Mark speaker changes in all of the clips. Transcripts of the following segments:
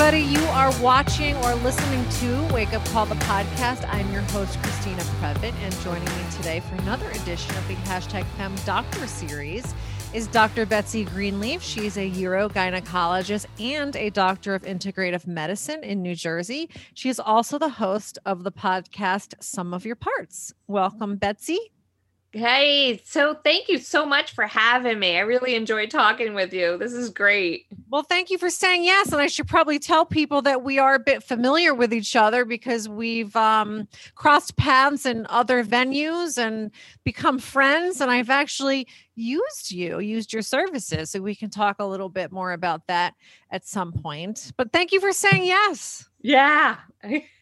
Speaker 1: Everybody, you are watching or listening to Wake Up Call the podcast. I'm your host, Christina Previte, and joining me today for another edition of the hashtag Fem Doctor series is Dr. Betsy Greenleaf. She's a urogynecologist and a doctor of integrative medicine in New Jersey. She is also the host of the podcast Some of Your Parts. Welcome, Betsy.
Speaker 2: Hey, so thank you so much for having me. I really enjoyed talking with you. This is great.
Speaker 1: Well, thank you for saying yes. And I should probably tell people that we are a bit familiar with each other because we've um, crossed paths in other venues and become friends. And I've actually used you, used your services. So we can talk a little bit more about that at some point. But thank you for saying yes.
Speaker 2: Yeah.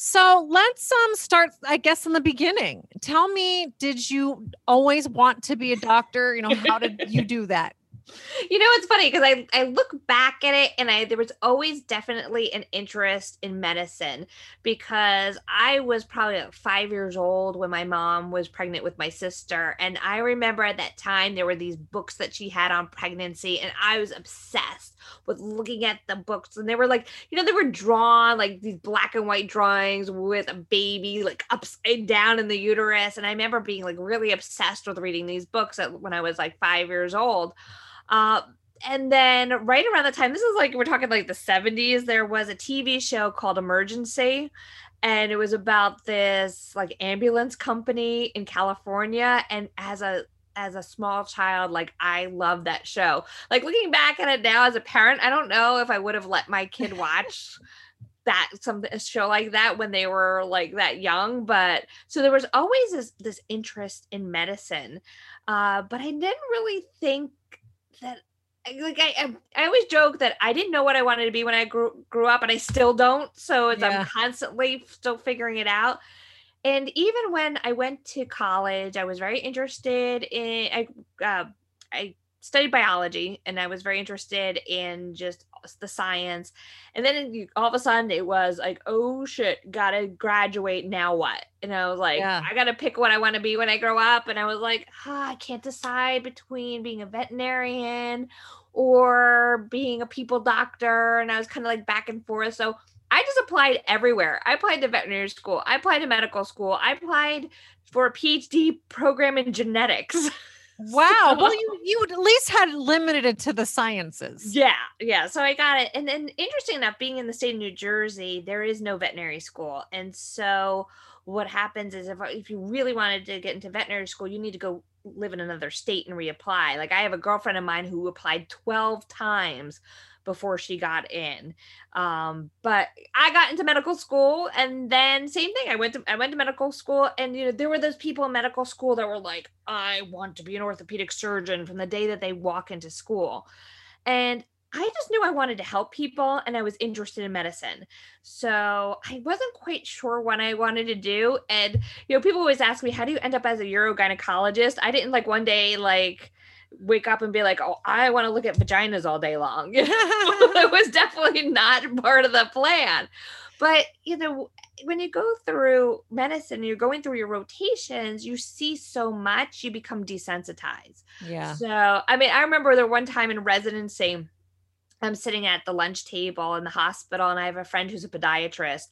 Speaker 1: So let's um start, I guess, in the beginning. Tell me, did you always want to be a doctor? You know, how did you do that?
Speaker 2: you know it's funny because I, I look back at it and i there was always definitely an interest in medicine because i was probably like five years old when my mom was pregnant with my sister and i remember at that time there were these books that she had on pregnancy and i was obsessed with looking at the books and they were like you know they were drawn like these black and white drawings with a baby like upside down in the uterus and i remember being like really obsessed with reading these books when i was like five years old uh, and then right around the time, this is like we're talking like the 70s, there was a TV show called Emergency. And it was about this like ambulance company in California. And as a as a small child, like I love that show. Like looking back at it now as a parent, I don't know if I would have let my kid watch that some a show like that when they were like that young but so there was always this this interest in medicine uh but i didn't really think that like I, I always joke that I didn't know what I wanted to be when I grew grew up, and I still don't. So yeah. I'm constantly still figuring it out. And even when I went to college, I was very interested in I uh, I studied biology, and I was very interested in just the science. And then all of a sudden it was like, oh shit, gotta graduate. Now what? And I was like, yeah. I gotta pick what I want to be when I grow up. And I was like, oh, I can't decide between being a veterinarian or being a people doctor. And I was kind of like back and forth. So I just applied everywhere. I applied to veterinary school. I applied to medical school. I applied for a PhD program in genetics.
Speaker 1: Wow. So, well, you you at least had limited it to the sciences.
Speaker 2: Yeah, yeah. So I got it. And then interesting enough, being in the state of New Jersey, there is no veterinary school. And so what happens is if if you really wanted to get into veterinary school, you need to go live in another state and reapply. Like I have a girlfriend of mine who applied 12 times before she got in. Um, but I got into medical school and then same thing. I went to I went to medical school and you know there were those people in medical school that were like, I want to be an orthopedic surgeon from the day that they walk into school. And I just knew I wanted to help people and I was interested in medicine. So I wasn't quite sure what I wanted to do. And, you know, people always ask me, how do you end up as a urogynecologist? I didn't like one day, like, wake up and be like, oh, I want to look at vaginas all day long. it was definitely not part of the plan. But, you know, when you go through medicine, you're going through your rotations, you see so much, you become desensitized.
Speaker 1: Yeah.
Speaker 2: So, I mean, I remember there one time in residency, I'm sitting at the lunch table in the hospital, and I have a friend who's a podiatrist.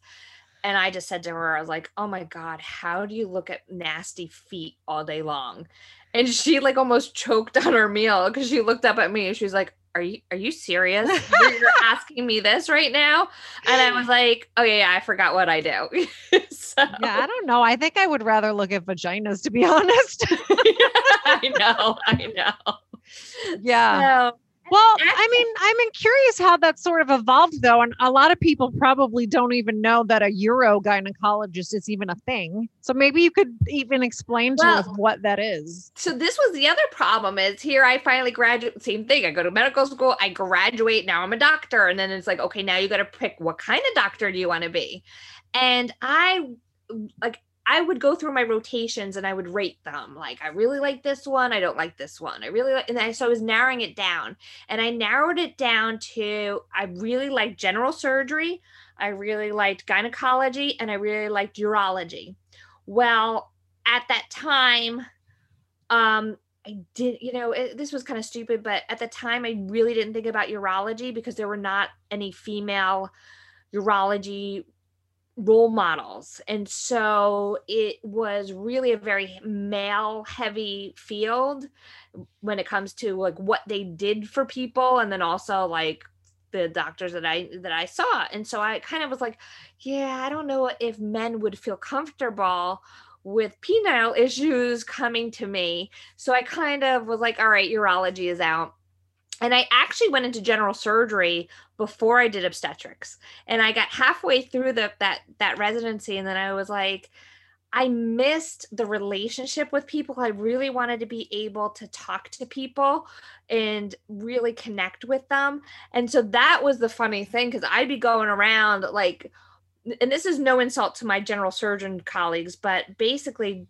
Speaker 2: And I just said to her, I was like, oh my God, how do you look at nasty feet all day long? And she like almost choked on her meal because she looked up at me and she was like are you are you serious? You're, asking me this right now? And i was like oh yeah, yeah i forgot what i do.
Speaker 1: So. yeah i don't know. I think i would rather look at vaginas to be honest.
Speaker 2: I know i know.
Speaker 1: Yeah.
Speaker 2: So,
Speaker 1: Well, I mean, I'm curious how that sort of evolved though. And a lot of people probably don't even know that a urogynecologist is even a thing. So maybe you could even explain to well, us what that is.
Speaker 2: So this was the other problem is here I finally graduate, same thing. I go to medical school, I graduate, now I'm a doctor. And then it's like, okay, now you got to pick what kind of doctor do you want to be? And I like I would go through my rotations and I would rate them. Like, I really like this one. I don't like this one. I really like, and I, so I was narrowing it down. And I narrowed it down to I really liked general surgery. I really liked gynecology and I really liked urology. Well, at that time, um, I did, you know, it, this was kind of stupid, but at the time, I really didn't think about urology because there were not any female urology role models. And so it was really a very male heavy field when it comes to like what they did for people and then also like the doctors that I that I saw. And so I kind of was like, yeah, I don't know if men would feel comfortable with penile issues coming to me. So I kind of was like, all right, urology is out and I actually went into general surgery before I did obstetrics. And I got halfway through the that that residency and then I was like I missed the relationship with people. I really wanted to be able to talk to people and really connect with them. And so that was the funny thing cuz I'd be going around like and this is no insult to my general surgeon colleagues, but basically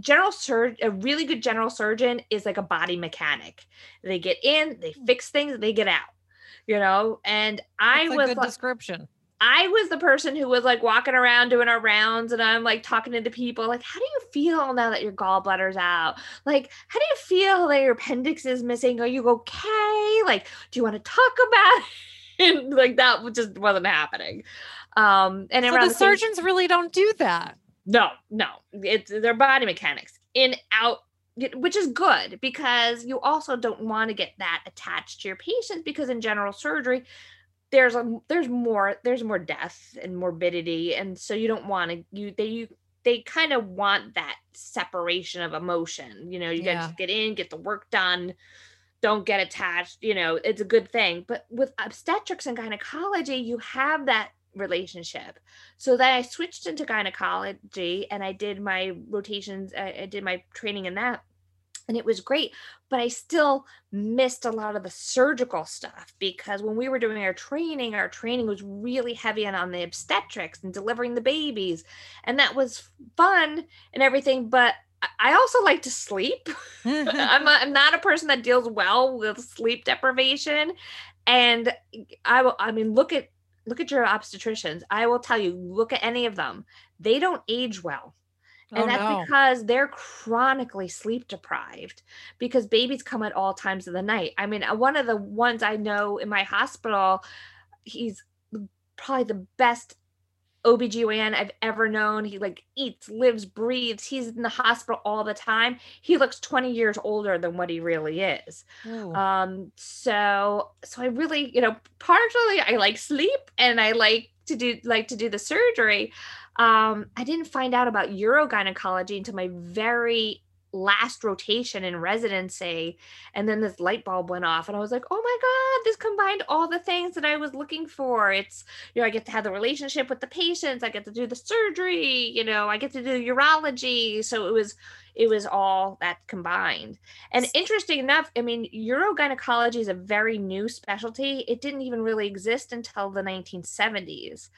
Speaker 2: general surgeon a really good general surgeon is like a body mechanic. They get in they hmm. fix things they get out you know? And i was
Speaker 1: like, description.
Speaker 2: I was the person who was like walking around doing our rounds and i'm like talking to the people like how do you feel now that your gallbladder's out? Like how do you feel that your appendix is missing? Are you okay? Like do you want to talk about it? And like that just wasn't happening. Um and
Speaker 1: so the, the surgeons same- really don't do that
Speaker 2: no, no, it's their body mechanics. In out, which is good because you also don't want to get that attached to your patients because in general surgery, there's a there's more there's more death and morbidity, and so you don't want to you they you they kind of want that separation of emotion. You know, you yeah. got to get in, get the work done. Don't get attached you know it's a good thing. But with obstetrics and gynecology you have that relationship. So then I switched into gynecology and I did my rotations, I, I did my training in that and it was great but i still missed a lot of the surgical stuff because when we were doing our training our training was really heavy on, the obstetrics and delivering the babies and that was fun and everything but i also like to sleep I'm, a, I'm not a person that deals well with sleep deprivation and i will i mean look at look at your obstetricians. I will tell you, look at any of them. They don't age well. And oh, that's no. because they're chronically sleep deprived because babies come at all times of the night. I mean, uh, one of the ones I know in my hospital, he's probably the best OBGYN I've ever known. He like eats, lives, breathes. He's in the hospital all the time. He looks 20 years older than what he really is. Um so so I really, you know, partially I like sleep and I like to do like to do the surgery. Um I didn't find out about urogynecology until my very last rotation in residency and then this light bulb went off and i was like oh my god this combined all the things that i was looking for. It's you know i get to have the relationship with the patients i get to do the surgery you know i get to do urology. So it was it was all that combined. And interesting enough i mean urogynecology is a very new specialty. It didn't even really exist until the 1970s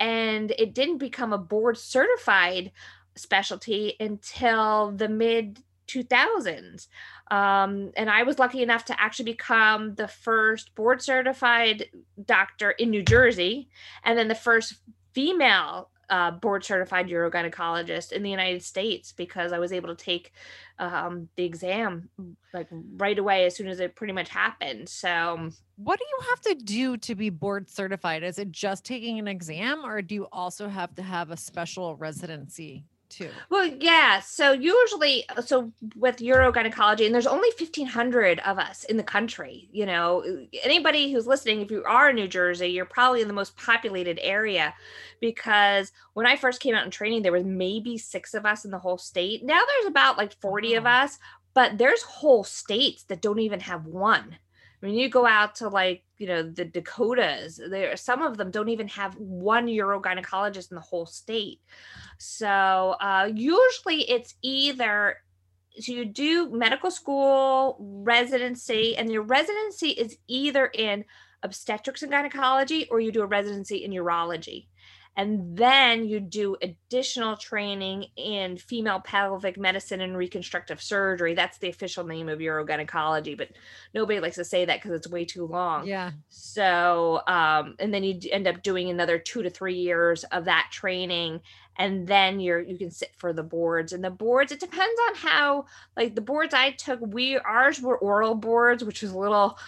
Speaker 2: and it didn't become a board certified specialty until the mid 2000s. Um, and I was lucky enough to actually become the first board certified doctor in New Jersey and then the first female uh, board certified urogynecologist in the United States because I was able to take um, the exam like right away as soon as it pretty much happened. So,
Speaker 1: what do you have to do to be board certified? Is it just taking an exam, or do you also have to have a special residency too.
Speaker 2: Well, yeah. So usually, uh, so with urogynecology, and there's only 1,500 of us in the country. You know, anybody who's listening, if you are in New Jersey, you're probably in the most populated area, because when I first came out in training, there was maybe six of us in the whole state. Now there's about like 40 oh. of us, but there's whole states that don't even have one I mean, you go out to like, you know, the Dakotas, there some of them don't even have one urogynecologist in the whole state. So uh, usually it's either so you do medical school residency, and your residency is either in obstetrics and gynecology or you do a residency in urology and then you do additional training in female pelvic medicine and reconstructive surgery. That's the official name of urogynecology, but nobody likes to say that because it's way too long.
Speaker 1: Yeah.
Speaker 2: So, um, and then you end up doing another two to three years of that training, and then you're you can sit for the boards. And the boards, it depends on how like the boards I took. We ours were oral boards, which was a little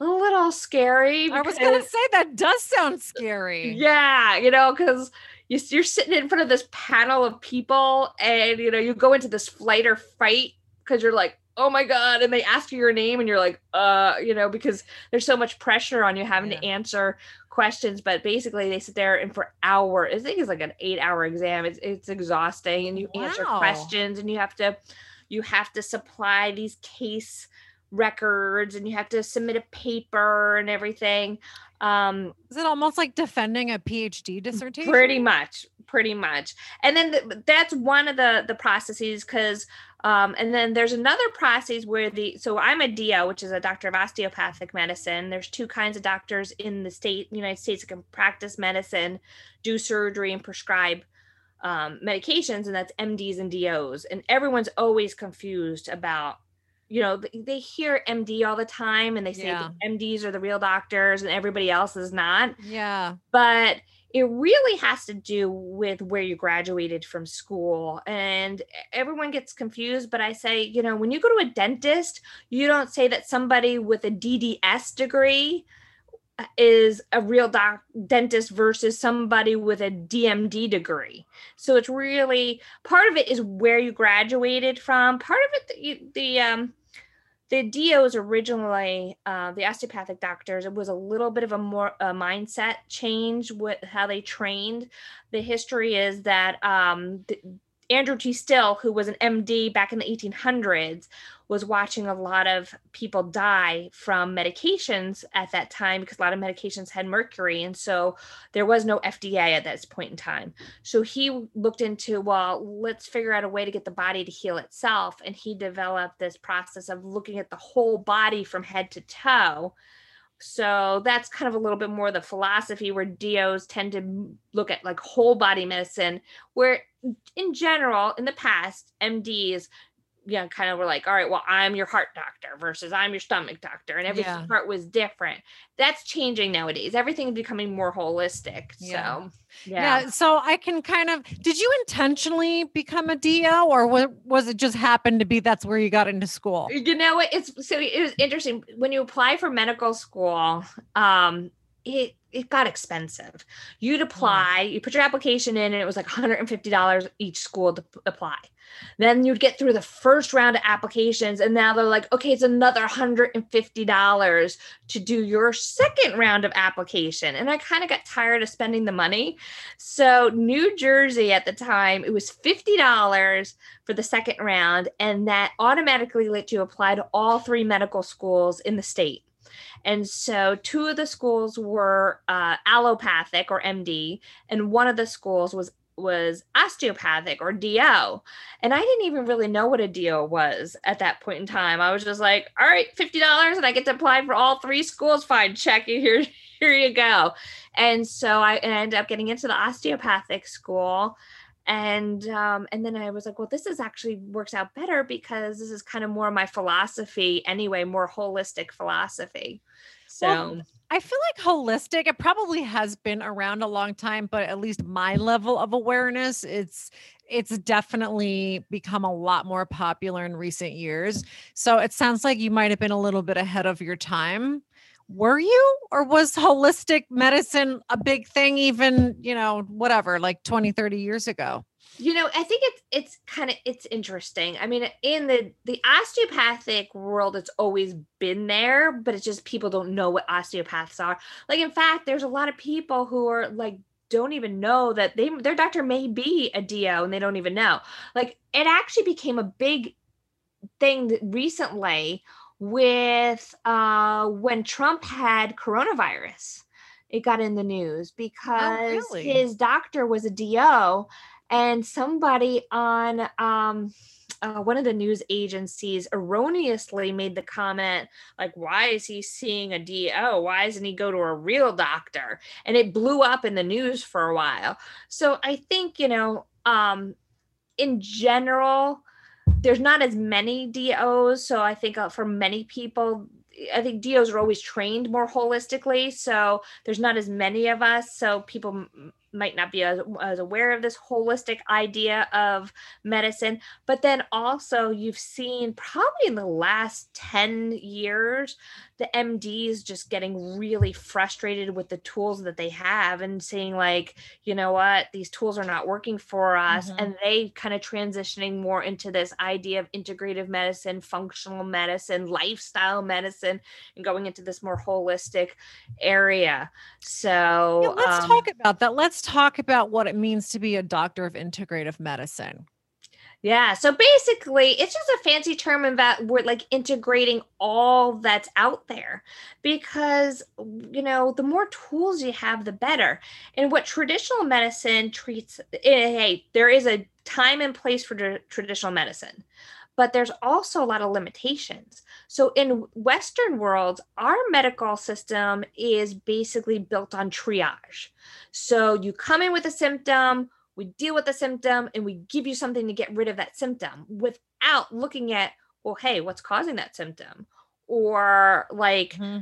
Speaker 2: a little scary.
Speaker 1: I was going to say that does sound scary.
Speaker 2: Yeah, you know, because you're sitting in front of this panel of people and, you know, you go into this flight or fight because you're like, oh my God. And they ask you your name and you're like, uh, you know, because there's so much pressure on you having yeah. to answer questions. But basically, they sit there and for hours, I think it's like an eight hour exam. It's, it's exhausting and you wow. answer questions and you have to, you have to supply these case records and you have to submit a paper and everything. Um,
Speaker 1: Is it almost like defending a PhD dissertation?
Speaker 2: Pretty much, pretty much. And then the, that's one of the the processes because um, and then there's another process where the so I'm a DO, which is a doctor of osteopathic medicine. There's two kinds of doctors in the state, United States, that can practice medicine, do surgery, and prescribe um, medications, and that's MDs and DOs. And everyone's always confused about you know they hear md all the time and they say yeah. mds are the real doctors and everybody else is not
Speaker 1: yeah
Speaker 2: but it really has to do with where you graduated from school and everyone gets confused but i say you know when you go to a dentist you don't say that somebody with a dds degree uh, is a real doc dentist versus somebody with a DMD degree. So it's really part of it is where you graduated from. Part of it the, the um the DOs originally, uh, the osteopathic doctors, it was a little bit of a more a mindset change with how they trained. The history is that um, the, Andrew T. Still, who was an MD back in the 1800s, was watching a lot of people die from medications at that time because a lot of medications had mercury. And so there was no FDA at that point in time. So he looked into, well, let's figure out a way to get the body to heal itself. And he developed this process of looking at the whole body from head to toe so that's kind of a little bit more the philosophy where DOs tend to look at like whole body medicine, where in general, in the past, MDs you know, kind of were like, all right, well, I'm your heart doctor versus I'm your stomach doctor, and every yeah. part was different. That's changing nowadays. Everything's becoming more holistic. Yeah. So,
Speaker 1: yeah. yeah. So I can kind of. Did you intentionally become a DO, or was, was it just happened to be that's where you got into school?
Speaker 2: You know what? It's so it was interesting when you apply for medical school. Um, it it got expensive. You'd apply, you put your application in, and it was like $150 each school to apply. Then you'd get through the first round of applications, and now they're like, okay, it's another $150 to do your second round of application. And I kind of got tired of spending the money. So, New Jersey at the time, it was $50 for the second round, and that automatically let you apply to all three medical schools in the state. And so two of the schools were uh, allopathic or MD, and one of the schools was was osteopathic or DO. And I didn't even really know what a DO was at that point in time. I was just like, all right, $50 and I get to apply for all three schools. Fine, check here, here you go. And so I ended up getting into the osteopathic school and um, and then I was like, well, this is actually works out better because this is kind of more my philosophy anyway, more holistic philosophy. So well,
Speaker 1: I feel like holistic, it probably has been around a long time, but at least my level of awareness, it's it's definitely become a lot more popular in recent years. So it sounds like you might have been a little bit ahead of your time were you? Or was holistic medicine a big thing even you know whatever like 20 30 years ago?
Speaker 2: You know i think it's it's kind of it's interesting. I mean in the the osteopathic world it's always been there but it's just people don't know what osteopaths are. Like in fact there's a lot of people who are like don't even know that they their doctor may be a do and they don't even know. Like it actually became a big thing recently with uh, when Trump had coronavirus. It got in the news oh, because oh, really? his doctor was a DO, and somebody on um, uh, one of the news agencies erroneously made the comment like why is he seeing a do why doesn't he go to a real doctor and it blew up in the news for a while so i think you know um, in general there's not as many dos so i think uh, for many people I think DOs are always trained more holistically, so there's not as many of us. So people might not be as, as aware of this holistic idea of medicine. But then also, you've seen probably in the last 10 years, the MDs just getting really frustrated with the tools that they have and saying, like, you know what, these tools are not working for us. Mm-hmm. And they kind of transitioning more into this idea of integrative medicine, functional medicine, lifestyle medicine, and going into this more holistic area. So
Speaker 1: yeah, let's um, talk about that. Let's talk about what it means to be a doctor of integrative medicine.
Speaker 2: Yeah. So basically, it's just a fancy term about we're like integrating all that's out there because, you know, the more tools you have, the better. And what traditional medicine treats, eh, hey, there is a time and place for traditional medicine, but there's also a lot of limitations. So in Western worlds, our medical system is basically built on triage. So you come in with a symptom, we deal with the symptom and we give you something to get rid of that symptom without looking at well hey what's causing that symptom? Or like mm-hmm.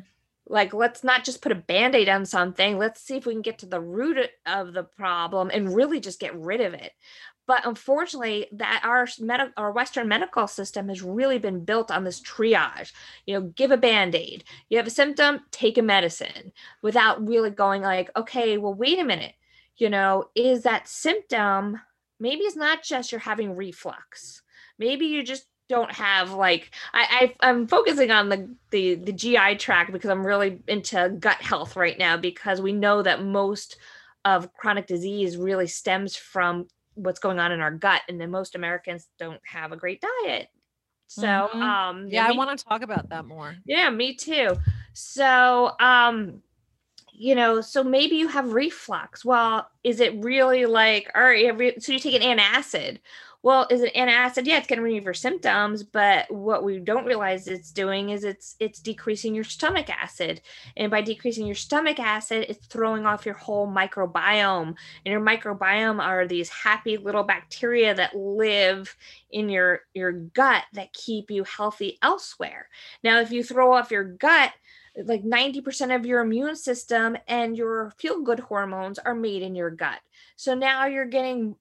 Speaker 2: like let's not just put a band-aid on something. Let's see if we can get to the root of the problem and really just get rid of it. But unfortunately that our med- our western medical system has really been built on this triage. You know give a band-aid. You have a symptom take a medicine. Without really going like okay well wait a minute you know, is that symptom maybe it's not just you're having reflux. Maybe you just don't have like I, I am focusing on the, the the GI tract because I'm really into gut health right now because we know that most of chronic disease really stems from what's going on in our gut and then most Americans don't have a great diet. So mm-hmm. um
Speaker 1: yeah, me, I want to talk about that more.
Speaker 2: Yeah, me too. So um you know, so maybe you have reflux. Well, is it really like, all right, so you take an antacid. Well, is it antacid? Yeah, it's going to relieve your symptoms, but what we don't realize it's doing is it's it's decreasing your stomach acid, and by decreasing your stomach acid, it's throwing off your whole microbiome. And your microbiome are these happy little bacteria that live in your your gut that keep you healthy elsewhere. Now, if you throw off your gut, like 90% of your immune system and your feel good hormones are made in your gut. So now you're getting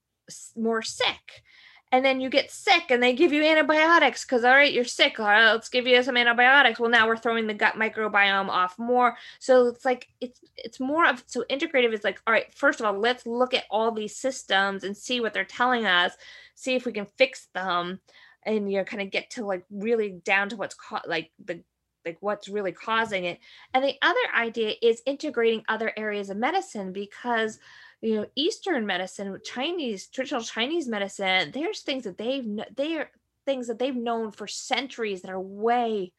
Speaker 2: more sick. And then you get sick and they give you antibiotics because, all right, you're sick. All right, let's give you some antibiotics. Well, now we're throwing the gut microbiome off more. So it's like, it's, it's more of, so integrative is like, all right, first of all, let's look at all these systems and see what they're telling us, see if we can fix them and you know kind of get to like really down to what's called like the like what's really causing it. And the other idea is integrating other areas of medicine because you know eastern medicine chinese traditional chinese medicine there's things that they've they are things that they've known for centuries that are way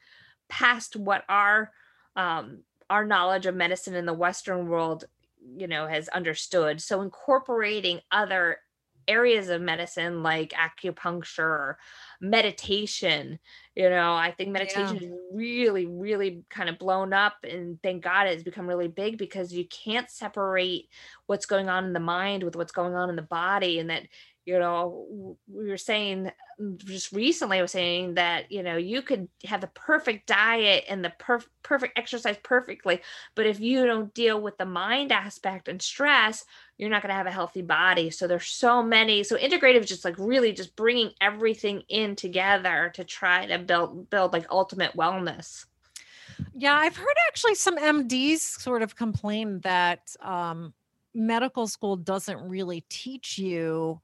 Speaker 2: past what our um our knowledge of medicine in the western world you know has understood. So incorporating other areas of medicine like acupuncture meditation you know i think meditation yeah. is really really kind of blown up and thank god it's become really big because you can't separate what's going on in the mind with what's going on in the body and that you know we were saying mm, just recently i was saying that you know you could have the perfect diet and the perf- perfect exercise perfectly but if you don't deal with the mind aspect and stress you're not going to have a healthy body. So there's so many so integrative is just like really just bringing everything in together to try to build build like ultimate wellness.
Speaker 1: Yeah i've heard actually some mds sort of complain that um medical school doesn't really teach you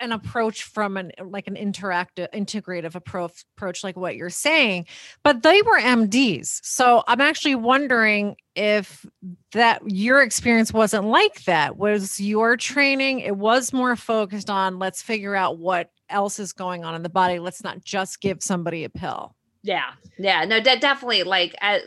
Speaker 1: an approach from an like an interactive integrative approach approach like what you're saying but they were mds so i'm actually wondering if that your experience wasn't like that. Was your training it was more focused on let's figure out what else is going on in the body. Let's not just give somebody a pill.
Speaker 2: Yeah, yeah, no, de- definitely. Like, uh,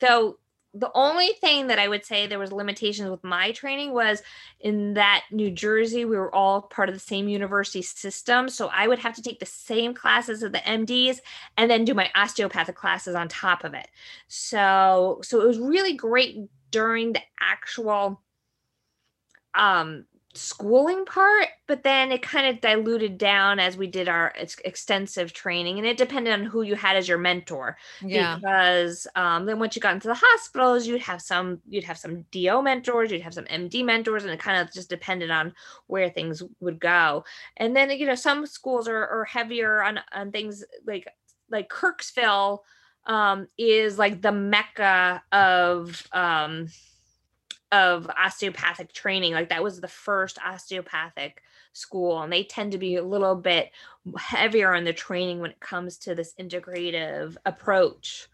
Speaker 2: though the only thing that I would say there was limitations with my training was in that New Jersey, we were all part of the same university system. So I would have to take the same classes as the MDs and then do my osteopathic classes on top of it. So so it was really great during the actual um schooling part, but then it kind of diluted down as we did our extensive training, and it depended on who you had as your mentor.
Speaker 3: Yeah.
Speaker 2: Because um, then once you got into the hospitals, you'd have some you'd have some DO mentors, you'd have some MD mentors, and it kind of just depended on where things would go. And then you know some schools are, are heavier on on things like like Kirksville um, is like the mecca of um, of osteopathic training. Like that was the first osteopathic school, and they tend to be a little bit heavier on the training when it comes to this integrative approach.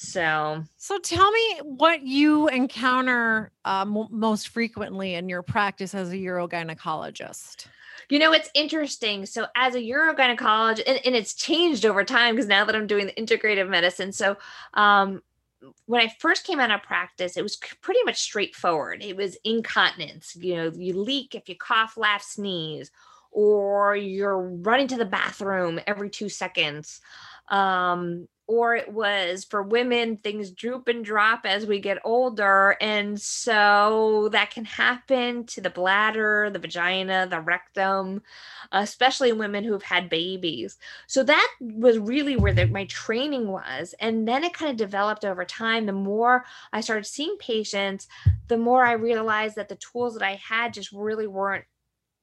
Speaker 2: So,
Speaker 1: so tell me what you encounter uh, m- most frequently in your practice as a urogynecologist.
Speaker 2: You know, it's interesting. So, as a urogynecologist, and, and it's changed over time because now that I'm doing the integrative medicine, so um, when I first came out of practice, it was pretty much straightforward. It was incontinence. You know, you leak if you cough, laugh, sneeze, or you're running to the bathroom every two seconds. Um, or it was for women things droop and drop as we get older and so that can happen to the bladder the vagina the rectum especially women who've had babies. So that was really where the, my training was and then it kind of developed over time. The more i started seeing patients the more i realized that the tools that i had just really weren't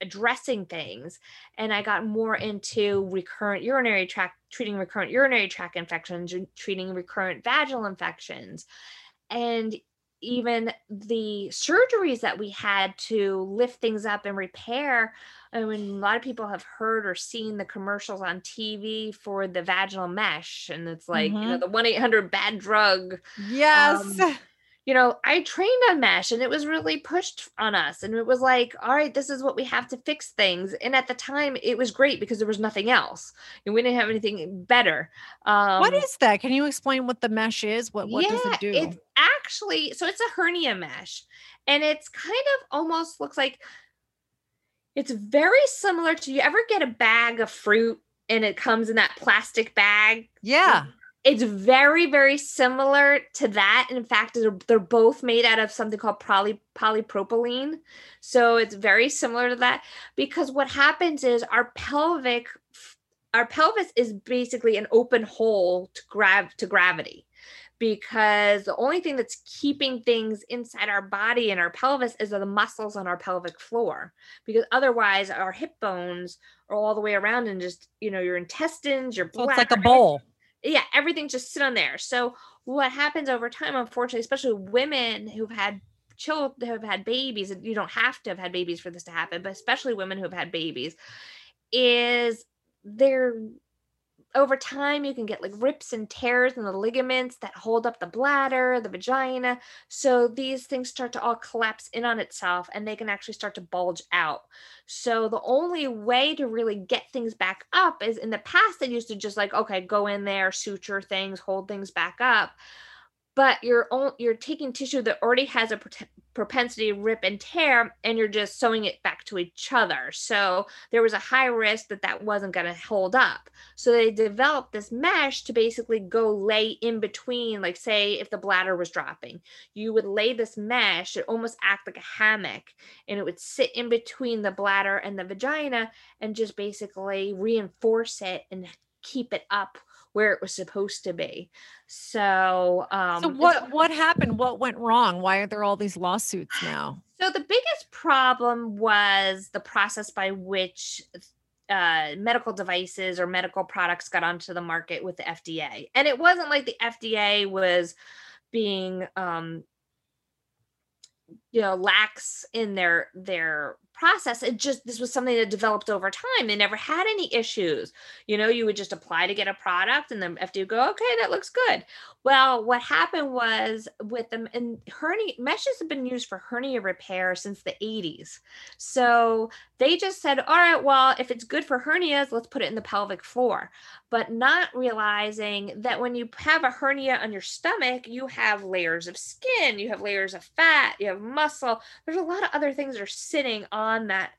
Speaker 2: addressing things and i got more into recurrent urinary tract treating recurrent urinary tract infections treating recurrent vaginal infections and even the surgeries that we had to lift things up and repair I mean, a lot of people have heard or seen the commercials on TV for the vaginal mesh, and it's like mm-hmm. you know mm-hmm. the one eight hundred bad drug.
Speaker 1: Yes. Um,
Speaker 2: you know, I trained on mesh and it was really pushed on us. And it was like, all right, this is what we have to fix things. And at the time, it was great because there was nothing else. And we didn't have anything better.
Speaker 1: Um, what is that? Can you explain what the mesh is? What, what yeah, does it do?
Speaker 2: It's actually, so it's a hernia mesh. And it's kind of almost looks like it's very similar to you ever get a bag of fruit and it comes in that plastic bag?
Speaker 1: Yeah.
Speaker 2: It's very, very similar to that. In fact, they're, they're both made out of something called poly, polypropylene. So it's very similar to that because what happens is our pelvic, our pelvis is basically an open hole to grab to gravity because the only thing that's keeping things inside our body and our pelvis is the muscles on our pelvic floor because otherwise our hip bones are all the way around and just you know your intestines your
Speaker 1: so it's like a bowl
Speaker 2: yeah, everything just sit on there. So what happens over time, unfortunately, especially women who've had children who have had babies, and you don't have to have had babies for this to happen, but especially women who've had babies, is they're over time you can get like rips and tears in the ligaments that hold up the bladder the vagina. So these things start to all collapse in on itself and they can actually start to bulge out. So the only way to really get things back up is in the past they used to just like okay go in there suture things hold things back up. But you're you're taking tissue that already has a propensity to rip and tear and you're just sewing it back to each other. So there was a high risk that that wasn't going to hold up. So they developed this mesh to basically go lay in between like say if the bladder was dropping. You would lay this mesh it almost act like a hammock and it would sit in between the bladder and the vagina and just basically reinforce it and keep it up where it was supposed to be. So, um,
Speaker 1: so what what happened? What went wrong? Why are there all these lawsuits now?
Speaker 2: So the biggest problem was the process by which uh, medical devices or medical products got onto the market with the FDA, and it wasn't like the FDA was being um, you know lax in their their process. It just this was something that developed over time. They never had any issues. You know, you would just apply to get a product, and then after you go, okay, that looks good. Well, what happened was with them, and hernia meshes have been used for hernia repair since the 80s. So they just said, all right, well, if it's good for hernias, let's put it in the pelvic floor. But not realizing that when you have a hernia on your stomach, you have layers of skin, you have layers of fat, you have muscle. There's a lot of other things that are sitting on that,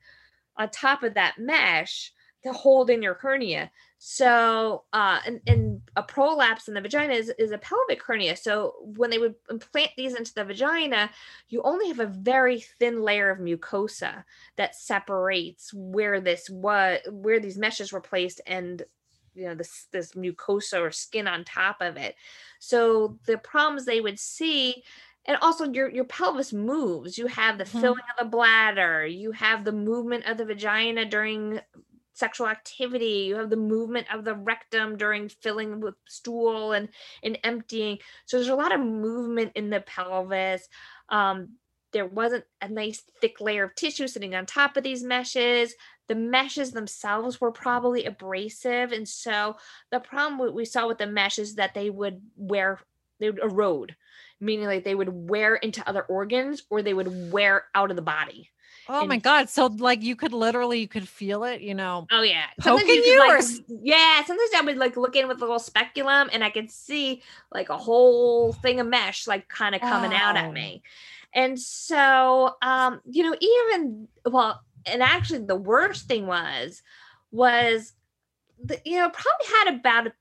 Speaker 2: on top of that mesh to hold in your hernia. So, uh, and, and a prolapse in the vagina is, is a pelvic hernia. So, when they would implant these into the vagina, you only have a very thin layer of mucosa that separates where this was, where these meshes were placed, and you know this this mucosa or skin on top of it. So, the problems they would see and also your your pelvis moves. You have the mm-hmm. filling of the bladder. You have the movement of the vagina during sexual activity. You have the movement of the rectum during filling with stool and and emptying. So there's a lot of movement in the pelvis. Um, there wasn't a nice thick layer of tissue sitting on top of these meshes. The meshes themselves were probably abrasive. And so the problem we saw with the mesh is that they would wear they would erode meaning like they would wear into other organs or they would wear out of the body
Speaker 1: Oh and my god! So like you could literally you could feel it, you know?
Speaker 2: Oh yeah,
Speaker 1: poking you, you
Speaker 2: like, yeah. Sometimes I would like look in with a little speculum, and I could see like a whole thing of mesh like kind of coming oh. out at me. Oh. And so, um, you know, even well, and actually, the worst thing was, was the, you know probably had about a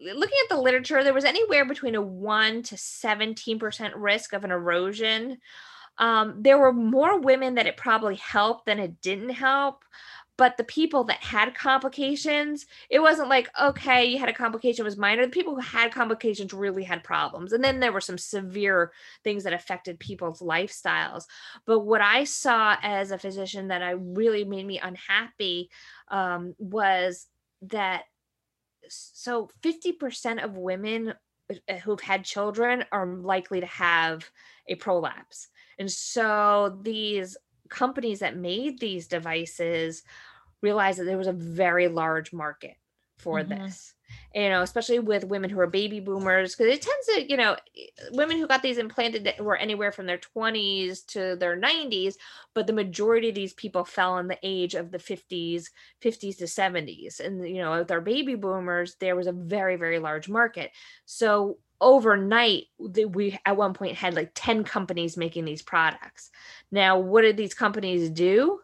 Speaker 2: looking at the literature, there was anywhere between a 1 to 17% risk of an erosion. Um, there were more women that it probably helped than it didn't help but the people that had complications it wasn't like okay you had a complication was minor. The people who had complications really had problems and then there were some severe things that affected people's lifestyles. But what i saw as a physician that i really made me unhappy um, was that so 50% of women uh, who've had children are likely to have a prolapse and so these companies that made these devices realized that there was a very large market for mm-hmm. this you know especially with women who are baby boomers because it tends to you know women who got these implanted were anywhere from their 20s to their 90s but the majority of these people fell in the age of the 50s 50s to 70s and you know with our baby boomers there was a very very large market. So overnight we at one point had like 10 companies making these products. Now what did these companies do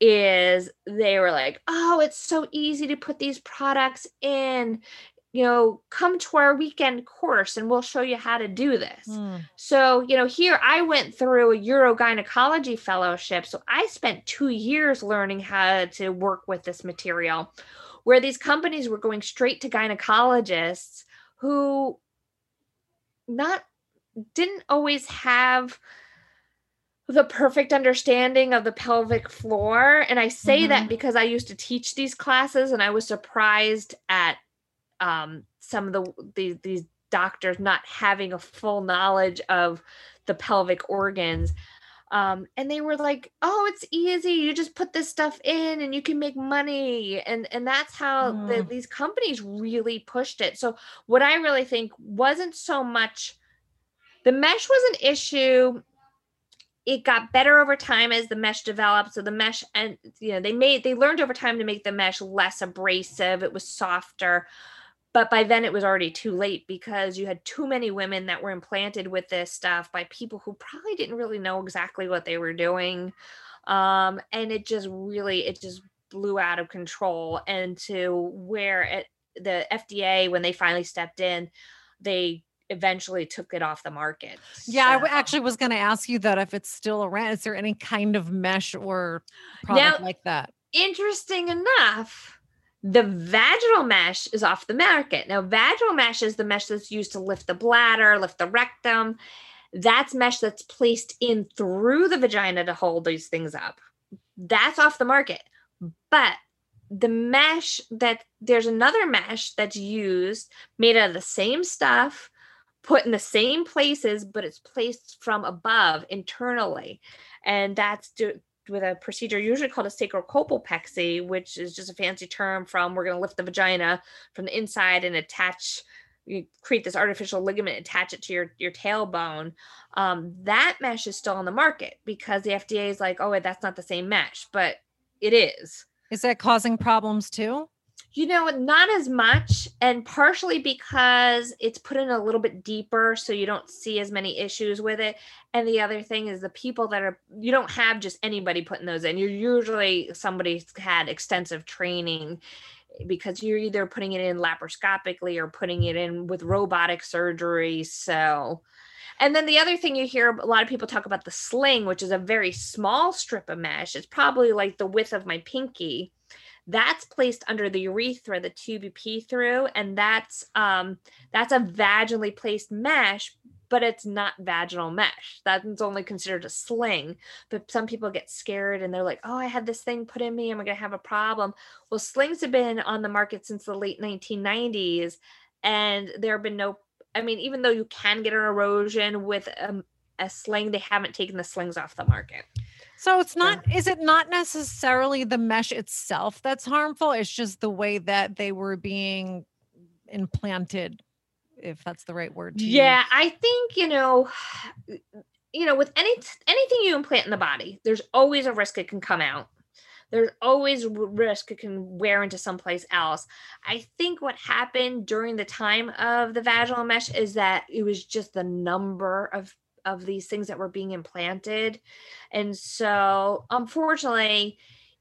Speaker 2: is they were like oh it's so easy to put these products in you know come to our weekend course and we'll show you how to do this mm. so you know here i went through a urogynecology fellowship so i spent two years learning how to work with this material where these companies were going straight to gynecologists who not didn't always have the perfect understanding of the pelvic floor. And i say mm-hmm. that because i used to teach these classes and i was surprised at um, some of the these, these doctors not having a full knowledge of the pelvic organs. Um, and they were like oh it's easy. You just put this stuff in and you can make money. And and that's how mm. the, these companies really pushed it. So what i really think wasn't so much the mesh was an issue it got better over time as the mesh developed. So the mesh and you know they made they learned over time to make the mesh less abrasive. It was softer. But by then it was already too late because you had too many women that were implanted with this stuff by people who probably didn't really know exactly what they were doing. Um, and it just really it just blew out of control. And to where it, the fda when they finally stepped in they eventually took it off the market.
Speaker 1: Yeah, so. I actually was going to ask you that if it's still around, is there any kind of mesh or product now, like that?
Speaker 2: Interesting enough, the vaginal mesh is off the market. Now, vaginal mesh is the mesh that's used to lift the bladder, lift the rectum. That's mesh that's placed in through the vagina to hold these things up. That's off the market. But the mesh that there's another mesh that's used made out of the same stuff, put in the same places, but it's placed from above internally. And that's with a procedure usually called a sacrocolpopexy, which is just a fancy term from we're going to lift the vagina from the inside and attach you create this artificial ligament attach it to your your tailbone. Um, that mesh is still on the market because the fda is like oh that's not the same mesh but it is.
Speaker 1: Is that causing problems too
Speaker 2: you know, not as much, and partially because it's put in a little bit deeper, so you don't see as many issues with it. And the other thing is the people that are, you don't have just anybody putting those in. You're usually somebody's had extensive training because you're either putting it in laparoscopically or putting it in with robotic surgery. So, and then the other thing you hear a lot of people talk about the sling, which is a very small strip of mesh. It's probably like the width of my pinky that's placed under the urethra the tube you pee through and that's um that's a vaginally placed mesh but it's not vaginal mesh. That's only considered a sling but some people get scared and they're like oh i had this thing put in me am i going to have a problem. Well slings have been on the market since the late 1990s and there have been no i mean even though you can get an erosion with a, a sling they haven't taken the slings off the market
Speaker 1: so it's not, yeah. is it not necessarily the mesh itself that's harmful? It's just the way that they were being implanted, if that's the right word.
Speaker 2: yeah, use. I think, you know, you know, with any anything you implant in the body, there's always a risk it can come out. There's always risk it can wear into someplace else. I think what happened during the time of the vaginal mesh is that it was just the number of of these things that were being implanted. And so, unfortunately,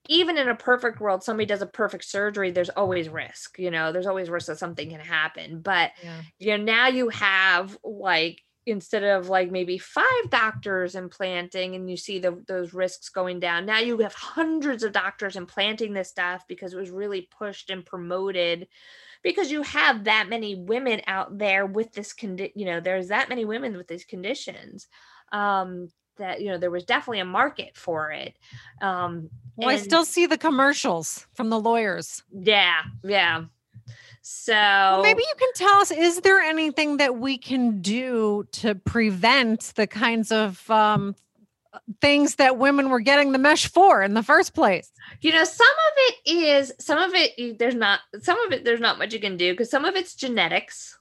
Speaker 2: even in a perfect world, somebody does a perfect surgery, there's always risk, you know, there's always risk that something can happen. But, yeah. you know, now you have like, instead of like maybe five doctors implanting and you see the, those risks going down, now you have hundreds of doctors implanting this stuff because it was really pushed and promoted because you have that many women out there with this condition you know there's that many women with these conditions um that you know there was definitely a market for it um
Speaker 1: well and, i still see the commercials from the lawyers.
Speaker 2: Yeah yeah. So
Speaker 1: well, maybe you can tell us is there anything that we can do to prevent the kinds of um, things that women were getting the mesh for in the first place.
Speaker 2: You know, some of it is some of it there's not some of it there's not much you can do because some of it's genetics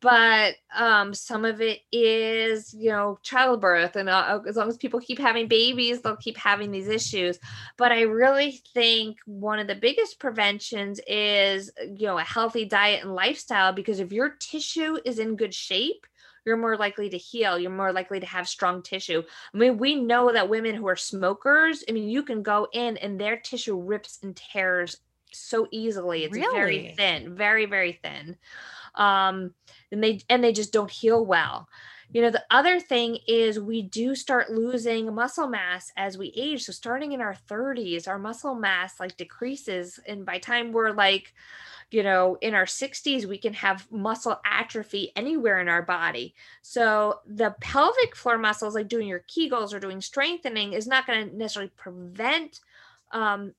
Speaker 2: but um some of it is you know childbirth and uh, as long as people keep having babies they'll keep having these issues but i really think one of the biggest preventions is you know a healthy diet and lifestyle because if your tissue is in good shape you're more likely to heal you're more likely to have strong tissue. I mean we know that women who are smokers i mean you can go in and their tissue rips and tears so easily. It's really? very thin very very thin. Um and they and they just don't heal well you know the other thing is we do start losing muscle mass as we age so starting in our 30s our muscle mass like decreases and by time we're like you know, in our 60s, we can have muscle atrophy anywhere in our body. So the pelvic floor muscles, like doing your Kegels or doing strengthening, is not going to necessarily prevent um,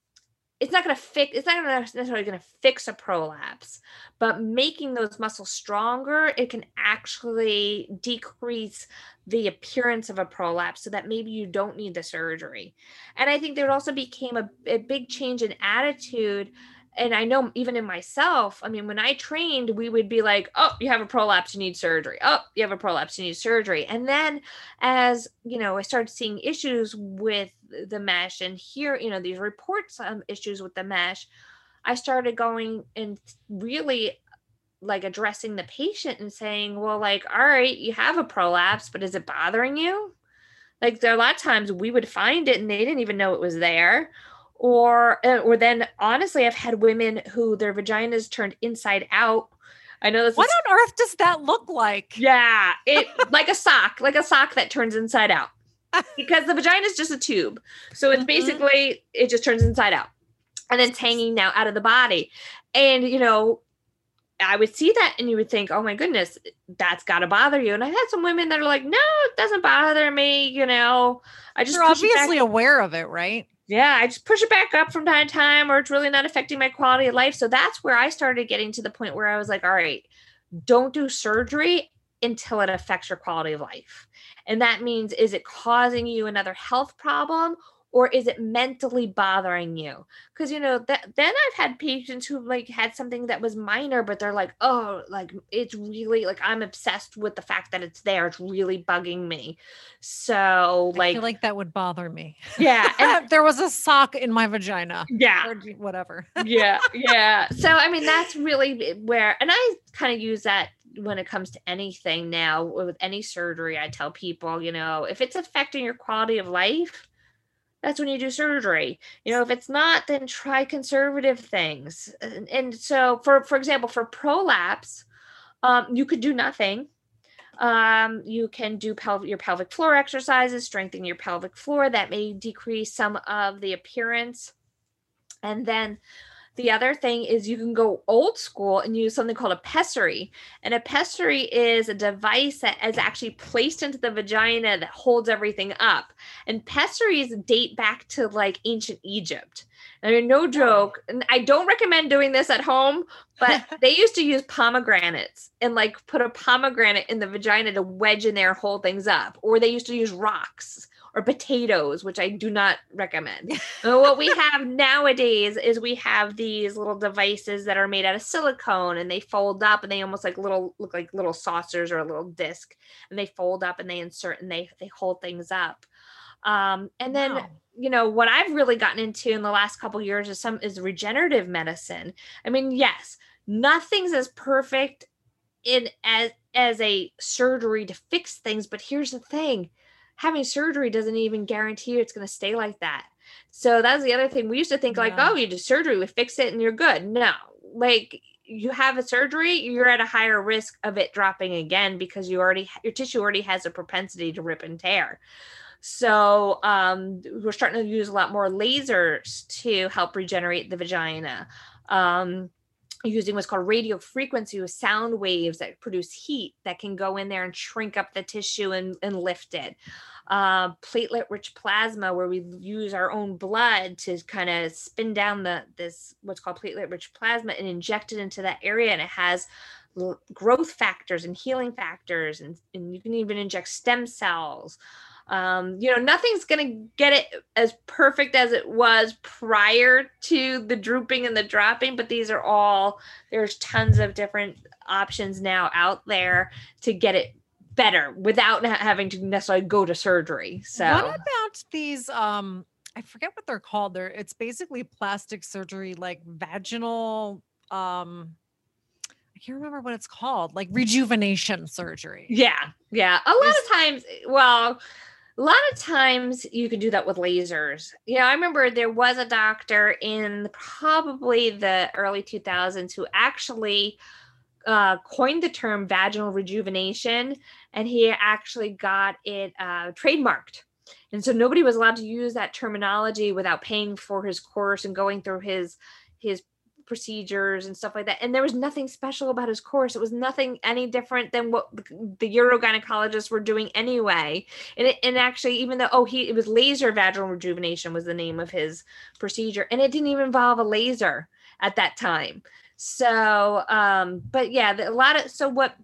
Speaker 2: it's not going to fix it's not necessarily going to fix a prolapse but making those muscles stronger it can actually decrease the appearance of a prolapse so that maybe you don't need the surgery. And i think there also became a, a big change in attitude and I know even in myself, I mean, when I trained, we would be like, oh, you have a prolapse, you need surgery. Oh, you have a prolapse, you need surgery. And then as, you know, I started seeing issues with the mesh and here, you know, these reports um, issues with the mesh, I started going and really like addressing the patient and saying, well, like, all right, you have a prolapse, but is it bothering you? Like there are a lot of times we would find it and they didn't even know it was there or uh, or then honestly i've had women who their vaginas turned inside out i know this
Speaker 1: what is, on earth does that look like
Speaker 2: yeah it like a sock like a sock that turns inside out because the vagina is just a tube so it's mm-hmm. basically it just turns inside out and then it's hanging now out of the body and you know I would see that and you would think, oh my goodness, that's got to bother you. And I had some women that are like, no, it doesn't bother me. You know, I just
Speaker 1: you're obviously aware of it, right?
Speaker 2: Yeah, I just push it back up from time to time, or it's really not affecting my quality of life. So that's where I started getting to the point where I was like, all right, don't do surgery until it affects your quality of life. And that means, is it causing you another health problem? Or is it mentally bothering you? Because you know that then i've had patients who like had something that was minor but they're like oh like it's really like i'm obsessed with the fact that it's there. It's really bugging me. So like
Speaker 1: I feel like that would bother me.
Speaker 2: Yeah
Speaker 1: and there was a sock in my vagina.
Speaker 2: Yeah.
Speaker 1: Or whatever.
Speaker 2: Yeah yeah. So i mean that's really where and i kind of use that when it comes to anything now with any surgery i tell people you know if it's affecting your quality of life that's when you do surgery. You know if it's not then try conservative things. And, so for for example for prolapse um, you could do nothing. Um, you can do pel- your pelvic floor exercises strengthen your pelvic floor. That may decrease some of the appearance. And then the other thing is you can go old school and use something called a pessary. And a pessary is a device that is actually placed into the vagina that holds everything up. And pessaries date back to like ancient Egypt. I mean, no oh. joke. And I don't recommend doing this at home, but they used to use pomegranates and like put a pomegranate in the vagina to wedge in there hold things up. Or they used to use rocks or potatoes, which I do not recommend. what we have nowadays is we have these little devices that are made out of silicone and they fold up and they almost like little look like little saucers or a little disc and they fold up and they insert and they they hold things up. Um, and then wow. you know what I've really gotten into in the last couple years is some is regenerative medicine. I mean, yes, nothing's as perfect in as as a surgery to fix things, but here's the thing having surgery doesn't even guarantee it's going to stay like that. So that's the other thing. We used to think yeah. like, oh, you do surgery, we fix it and you're good. No, like you have a surgery, you're at a higher risk of it dropping again because you already your tissue already has a propensity to rip and tear. So um, we're starting to use a lot more lasers to help regenerate the vagina. Um, using what's called radio frequency with sound waves that produce heat that can go in there and shrink up the tissue and, and lift it. Uh, platelet rich plasma, where we use our own blood to kind of spin down the this what's called platelet rich plasma and inject it into that area, and it has growth factors and healing factors, and, and you can even inject stem cells um, you know, nothing's going to get it as perfect as it was prior to the drooping and the dropping, but these are all, there's tons of different options now out there to get it better without having to necessarily go to surgery. So,
Speaker 1: what about these? Um, I forget what they're called. They're it's basically plastic surgery, like vaginal. Um, I can't remember what it's called, like rejuvenation surgery.
Speaker 2: Yeah, yeah. A lot of times, well, a lot of times you can do that with lasers. Know, I remember there was a doctor in probably the early 2000s who actually uh, coined the term vaginal rejuvenation and he actually got it uh, trademarked. And so nobody was allowed to use that terminology without paying for his course and going through his his procedures and stuff like that. And there was nothing special about his course. It was nothing any different than what the urogynecologists were doing anyway. And it, and actually, even though oh he it was laser vaginal rejuvenation was the name of his procedure, and it didn't even involve a laser at that time. So, um, but yeah, a lot of so what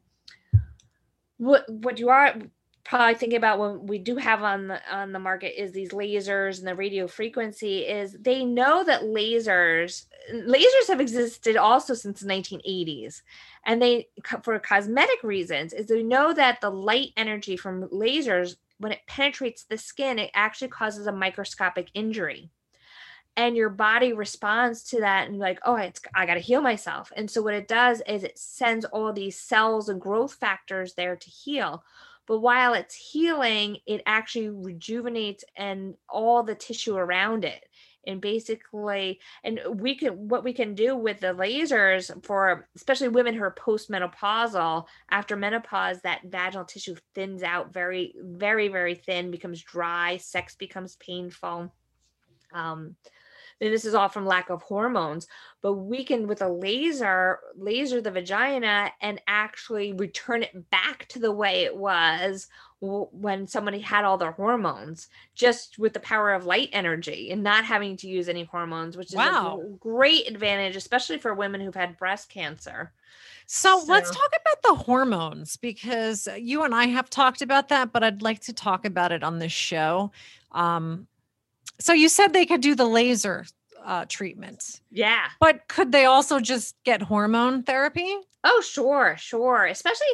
Speaker 2: what what you are probably thinking about when we do have on the on the market is these lasers and the radio frequency is they know that lasers lasers have existed also since the 1980s and they for cosmetic reasons is they know that the light energy from lasers when it penetrates the skin it actually causes a microscopic injury. And your body responds to that and like oh it's i got to heal myself. And so what it does is it sends all these cells and growth factors there to heal but while it's healing, it actually rejuvenates and all the tissue around it. And basically, and we can what we can do with the lasers for especially women who are postmenopausal after menopause, that vaginal tissue thins out very, very, very thin, becomes dry, sex becomes painful. Um, this is all from lack of hormones but we can with a laser laser the vagina and actually return it back to the way it was when somebody had all their hormones just with the power of light energy and not having to use any hormones which is wow. a great advantage especially for women who've had breast cancer
Speaker 1: so, so, let's talk about the hormones because you and I have talked about that, but I'd like to talk about it on this show. Um, So you said they could do the laser uh, treatments.
Speaker 2: Yeah.
Speaker 1: But could they also just get hormone therapy?
Speaker 2: Oh, sure, sure. Especially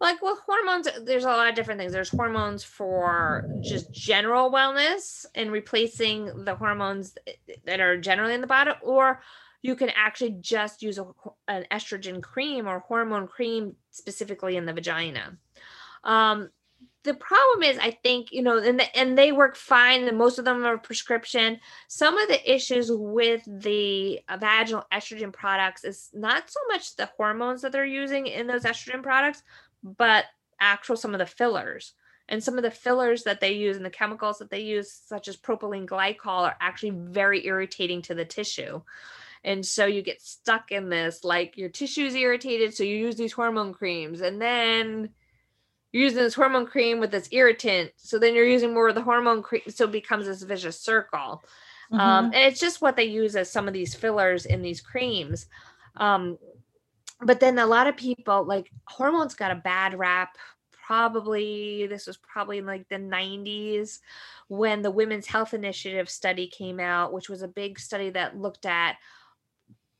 Speaker 2: like with hormones, there's a lot of different things. There's hormones for just general wellness and replacing the hormones that are generally in the body, or you can actually just use a, an estrogen cream or hormone cream specifically in the vagina. Um, the problem is i think you know and, the, and they work fine most of them are prescription. Some of the issues with the uh, vaginal estrogen products is not so much the hormones that they're using in those estrogen products but actual some of the fillers. And some of the fillers that they use and the chemicals that they use such as propylene glycol are actually very irritating to the tissue. And so you get stuck in this like your tissue is irritated so you use these hormone creams. And then you're using this hormone cream with this irritant so then you're using more of the hormone cream so it becomes this vicious circle. Um, mm-hmm. um, and it's just what they use as some of these fillers in these creams. Um, but then a lot of people like hormones got a bad rap probably this was probably in like the 90s when the women's health initiative study came out which was a big study that looked at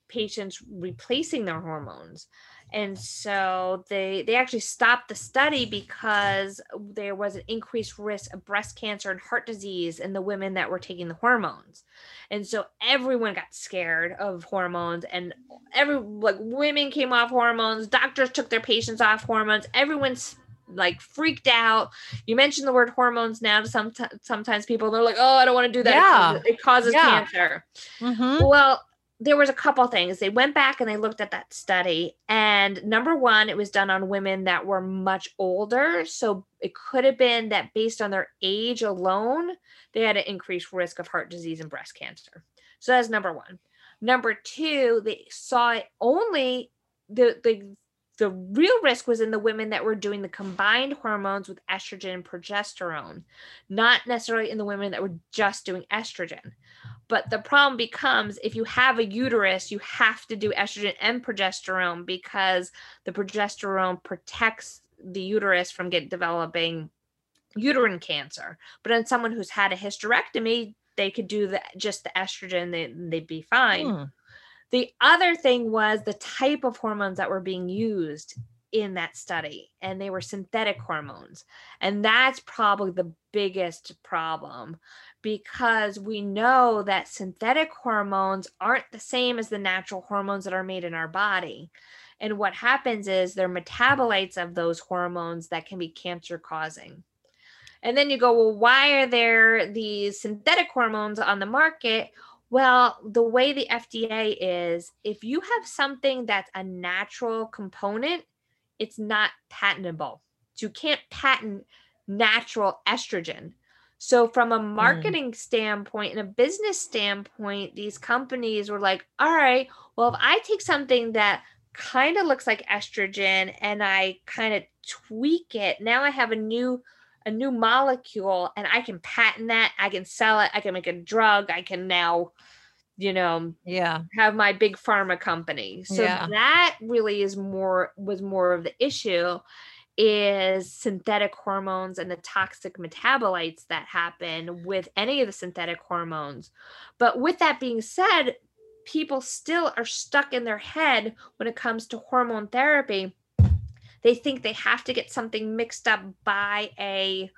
Speaker 2: patients replacing their hormones and so they they actually stopped the study because there was an increased risk of breast cancer and heart disease in the women that were taking the hormones and so everyone got scared of hormones and every like women came off hormones doctors took their patients off hormones everyone's like freaked out. You mentioned the word hormones now. to Some sometimes people they're like, "Oh, I don't want to do that. Yeah. It causes, it causes yeah. cancer." Mm-hmm. Well, there was a couple things. They went back and they looked at that study and number 1 it was done on women that were much older, so it could have been that based on their age alone, they had an increased risk of heart disease and breast cancer. So that's number 1. Number 2, they saw it only the the the real risk was in the women that were doing the combined hormones with estrogen and progesterone, not necessarily in the women that were just doing estrogen. But the problem becomes if you have a uterus, you have to do estrogen and progesterone because the progesterone protects the uterus from get developing uterine cancer. But in someone who's had a hysterectomy, they could do the just the estrogen, they, they'd be fine. Hmm. The other thing was the type of hormones that were being used in that study, and they were synthetic hormones. And that's probably the biggest problem because we know that synthetic hormones aren't the same as the natural hormones that are made in our body. And what happens is they're metabolites of those hormones that can be cancer causing. And then you go, well, why are there these synthetic hormones on the market? Well, the way the FDA is, if you have something that's a natural component, it's not patentable. So you can't patent natural estrogen. So, from a hmm. marketing mm. standpoint and a business standpoint, these companies were like, all right, well, if I take something that kind of looks like estrogen and I kind of tweak it, now I have a new a new molecule and I can patent that, I can sell it, I can make a drug, I can now you know
Speaker 1: yeah
Speaker 2: have my big pharma company so yeah. that really is more was more of the issue is synthetic hormones and the toxic metabolites that happen with any of the synthetic hormones. But with that being said, people still are stuck in their head when it comes to hormone therapy. They think they have to get something mixed up by a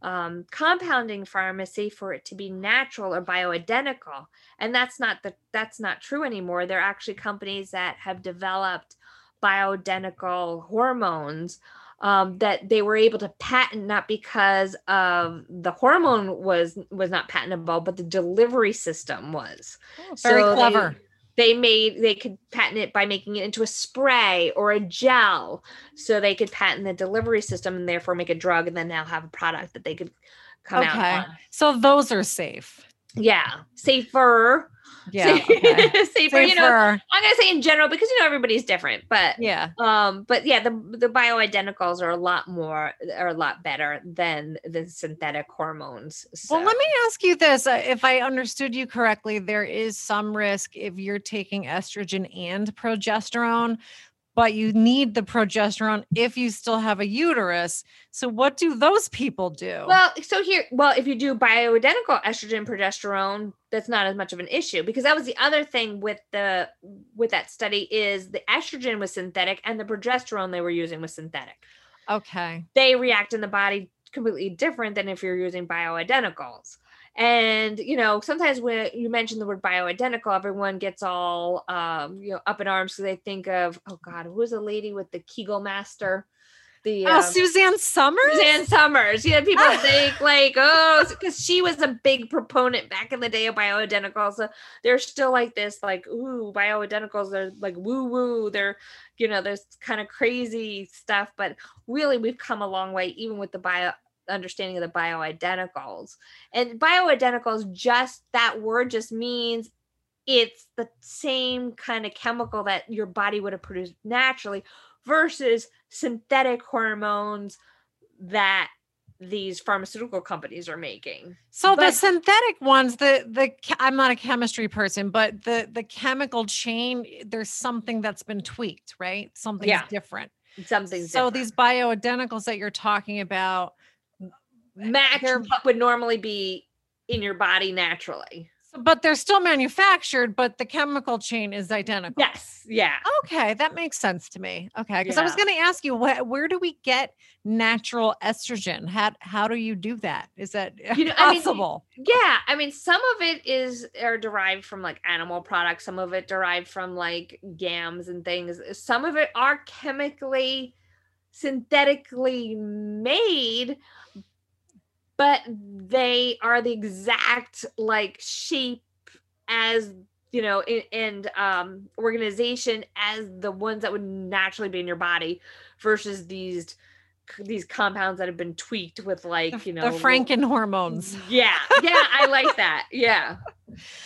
Speaker 2: um, compounding pharmacy for it to be natural or bioidentical, and that's not the that's not true anymore. There are actually companies that have developed bioidentical hormones um, that they were able to patent not because of the hormone was was not patentable, but the delivery system was.
Speaker 1: Oh, very so clever.
Speaker 2: They, they made they could patent it by making it into a spray or a gel, so they could patent the delivery system and therefore make a drug, and then now have a product that they could come okay. out. Okay,
Speaker 1: so those are safe.
Speaker 2: Yeah, safer
Speaker 1: yeah okay.
Speaker 2: safer, safer, you know i'm gonna say in general because you know everybody's different but
Speaker 1: yeah
Speaker 2: um but yeah the the bioidenticals are a lot more are a lot better than the synthetic hormones
Speaker 1: so. well let me ask you this uh, if i understood you correctly there is some risk if you're taking estrogen and progesterone but you need the progesterone if you still have a uterus. So what do those people do?
Speaker 2: Well, so here, well, if you do bioidentical estrogen progesterone, that's not as much of an issue because that was the other thing with the with that study is the estrogen was synthetic and the progesterone they were using was synthetic.
Speaker 1: Okay.
Speaker 2: They react in the body completely different than if you're using bioidenticals. And you know, sometimes when you mention the word bioidentical, everyone gets all um, you know up in arms because they think of oh god, who was the lady with the Kegel master?
Speaker 1: The oh, um, Suzanne Somers.
Speaker 2: Suzanne Somers. Yeah, people think like oh, because she was a big proponent back in the day of bioidenticals. So they're still like this, like ooh, bioidenticals. They're like woo woo. They're you know, there's kind of crazy stuff, but really we've come a long way even with the bio understanding of the bioidenticals. And bioidenticals, just that word just means it's the same kind of chemical that your body would have produced naturally versus synthetic hormones that these pharmaceutical companies are making.
Speaker 1: So but, the synthetic ones, the the I'm not a chemistry person, but the the chemical chain, there's something that's been tweaked, right? Something's yeah, different.
Speaker 2: Something.
Speaker 1: So different. these bioidenticals that you're talking about,
Speaker 2: match what would normally be in your body naturally.
Speaker 1: But they're still manufactured, but the chemical chain is identical.
Speaker 2: Yes. Yeah.
Speaker 1: Okay. That makes sense to me. Okay. Because yeah. I was going to ask you, wh- where do we get natural estrogen? How, how do you do that? Is that you know, possible?
Speaker 2: I mean, yeah. I mean, some of it is are derived from like animal products, some of it derived from like yams and things. Some of it are chemically synthetically made but they are the exact like shape as you know and um organization as the ones that would naturally be in your body versus these these compounds that have been tweaked with like you know
Speaker 1: the franken hormones.
Speaker 2: Yeah yeah i like that. Yeah.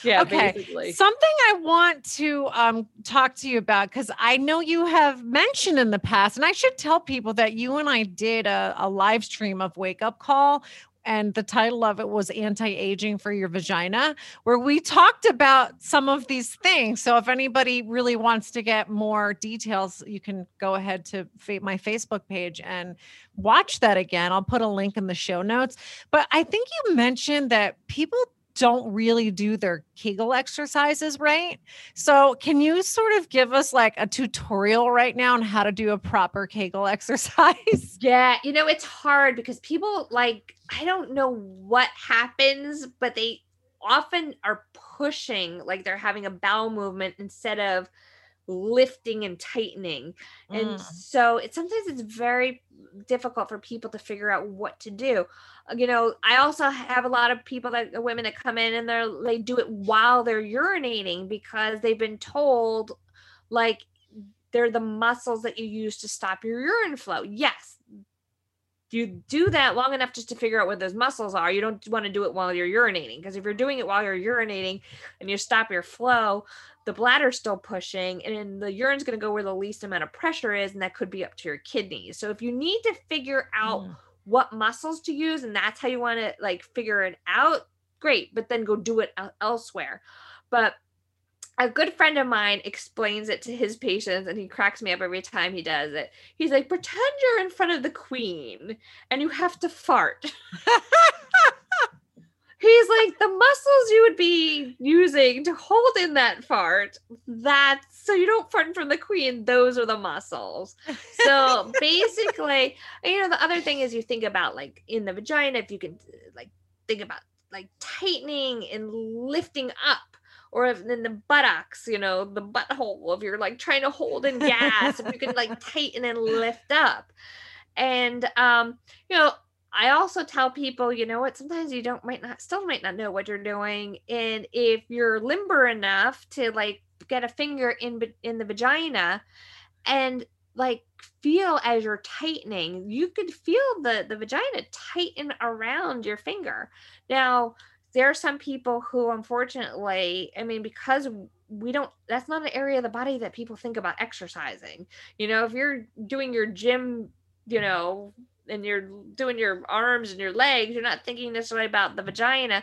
Speaker 2: Yeah
Speaker 1: okay basically. something i want to um talk to you about because i know you have mentioned in the past and i should tell people that you and i did a, a live stream of wake up call and the title of it was anti-aging for your vagina where we talked about some of these things. So if anybody really wants to get more details you can go ahead to my facebook page and watch that again. I'll put a link in the show notes. But i think you mentioned that people don't really do their Kegel exercises right. So, can you sort of give us like a tutorial right now on how to do a proper Kegel exercise?
Speaker 2: Yeah, you know, it's hard because people like, I don't know what happens, but they often are pushing like they're having a bowel movement instead of lifting and tightening. And mm. so it's sometimes it's very difficult for people to figure out what to do. You know, I also have a lot of people that women that come in and they're they do it while they're urinating because they've been told like they're the muscles that you use to stop your urine flow. Yes, you do that long enough just to figure out what those muscles are. You don't want to do it while you're urinating because if you're doing it while you're urinating and you stop your flow, the bladder's still pushing and the urine's going to go where the least amount of pressure is and that could be up to your kidneys. So if you need to figure out mm. What muscles to use and that's how you want to like figure it out, great, but then go do it elsewhere. But a good friend of mine explains it to his patients and he cracks me up every time he does it. He's like, pretend you're in front of the queen and you have to fart. He's like, the muscles you would be using to hold in that fart, that's so you don't fart from the queen, those are the muscles. So basically, you know, the other thing is you think about like in the vagina, if you can like think about like tightening and lifting up or if in the buttocks, you know, the butthole, if you're like trying to hold in gas, if you can like tighten and lift up. And um, you know, I also tell people, you know what, sometimes you don't might not still might not know what you're doing. And if you're limber enough to like get a finger in in the vagina and like feel as you're tightening, you could feel the the vagina tighten around your finger. Now, there are some people who unfortunately i mean because we don't that's not an area of the body that people think about exercising you know if you're doing your gym you know and you're doing your arms and your legs you're not thinking necessarily about the vagina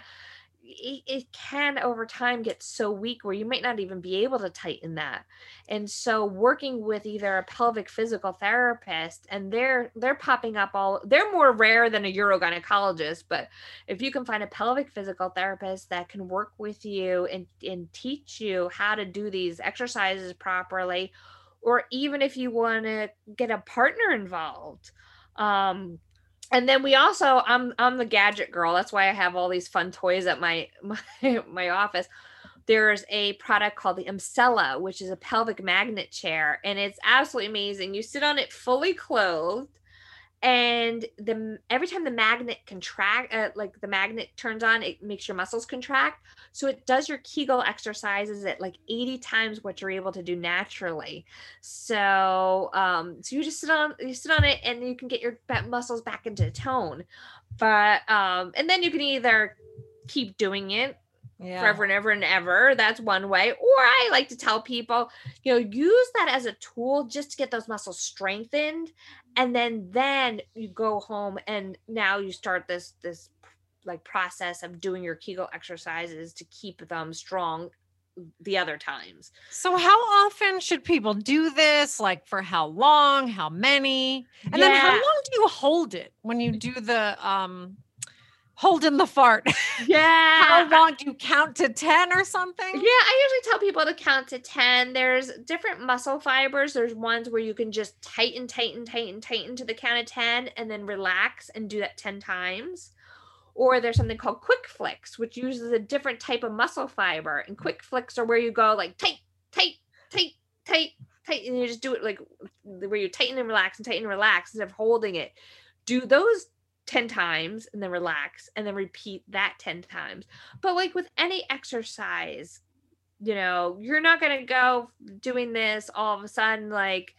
Speaker 2: it, it, can over time get so weak where you might not even be able to tighten that. And so working with either a pelvic physical therapist and they're they're popping up all they're more rare than a urogynecologist but if you can find a pelvic physical therapist that can work with you and and teach you how to do these exercises properly or even if you want to get a partner involved um and then we also I'm I'm the gadget girl. That's why I have all these fun toys at my my, my office. There's a product called the Emsella, which is a pelvic magnet chair, and it's absolutely amazing. You sit on it fully clothed, and the every time the magnet contract uh, like the magnet turns on it makes your muscles contract. So it does your kegel exercises at like 80 times what you're able to do naturally. So um so you just sit on you sit on it and you can get your muscles back into tone. But um and then you can either keep doing it yeah. forever and ever and ever. That's one way. Or I like to tell people, you know, use that as a tool just to get those muscles strengthened. And then then you go home and now you start this this like process of doing your Kegel exercises to keep them strong the other times.
Speaker 1: So how often should people do this? Like for how long? How many? And yeah. then how long do you hold it when you do the um holding the fart.
Speaker 2: Yeah.
Speaker 1: How long do you count to 10 or something? Yeah,
Speaker 2: I usually tell people to count to 10. There's different muscle fibers. There's ones where you can just tighten, tighten, tighten, tighten to the count of 10 and then relax and do that 10 times. Or there's something called quick flicks, which uses a different type of muscle fiber. And quick flicks are where you go like tight, tight, tight, tight, tight, and you just do it like where you tighten and relax and tighten and relax instead of holding it. Do those 10 times and then relax and then repeat that 10 times. But like with any exercise, you know, you're not going to go doing this all of a sudden, like,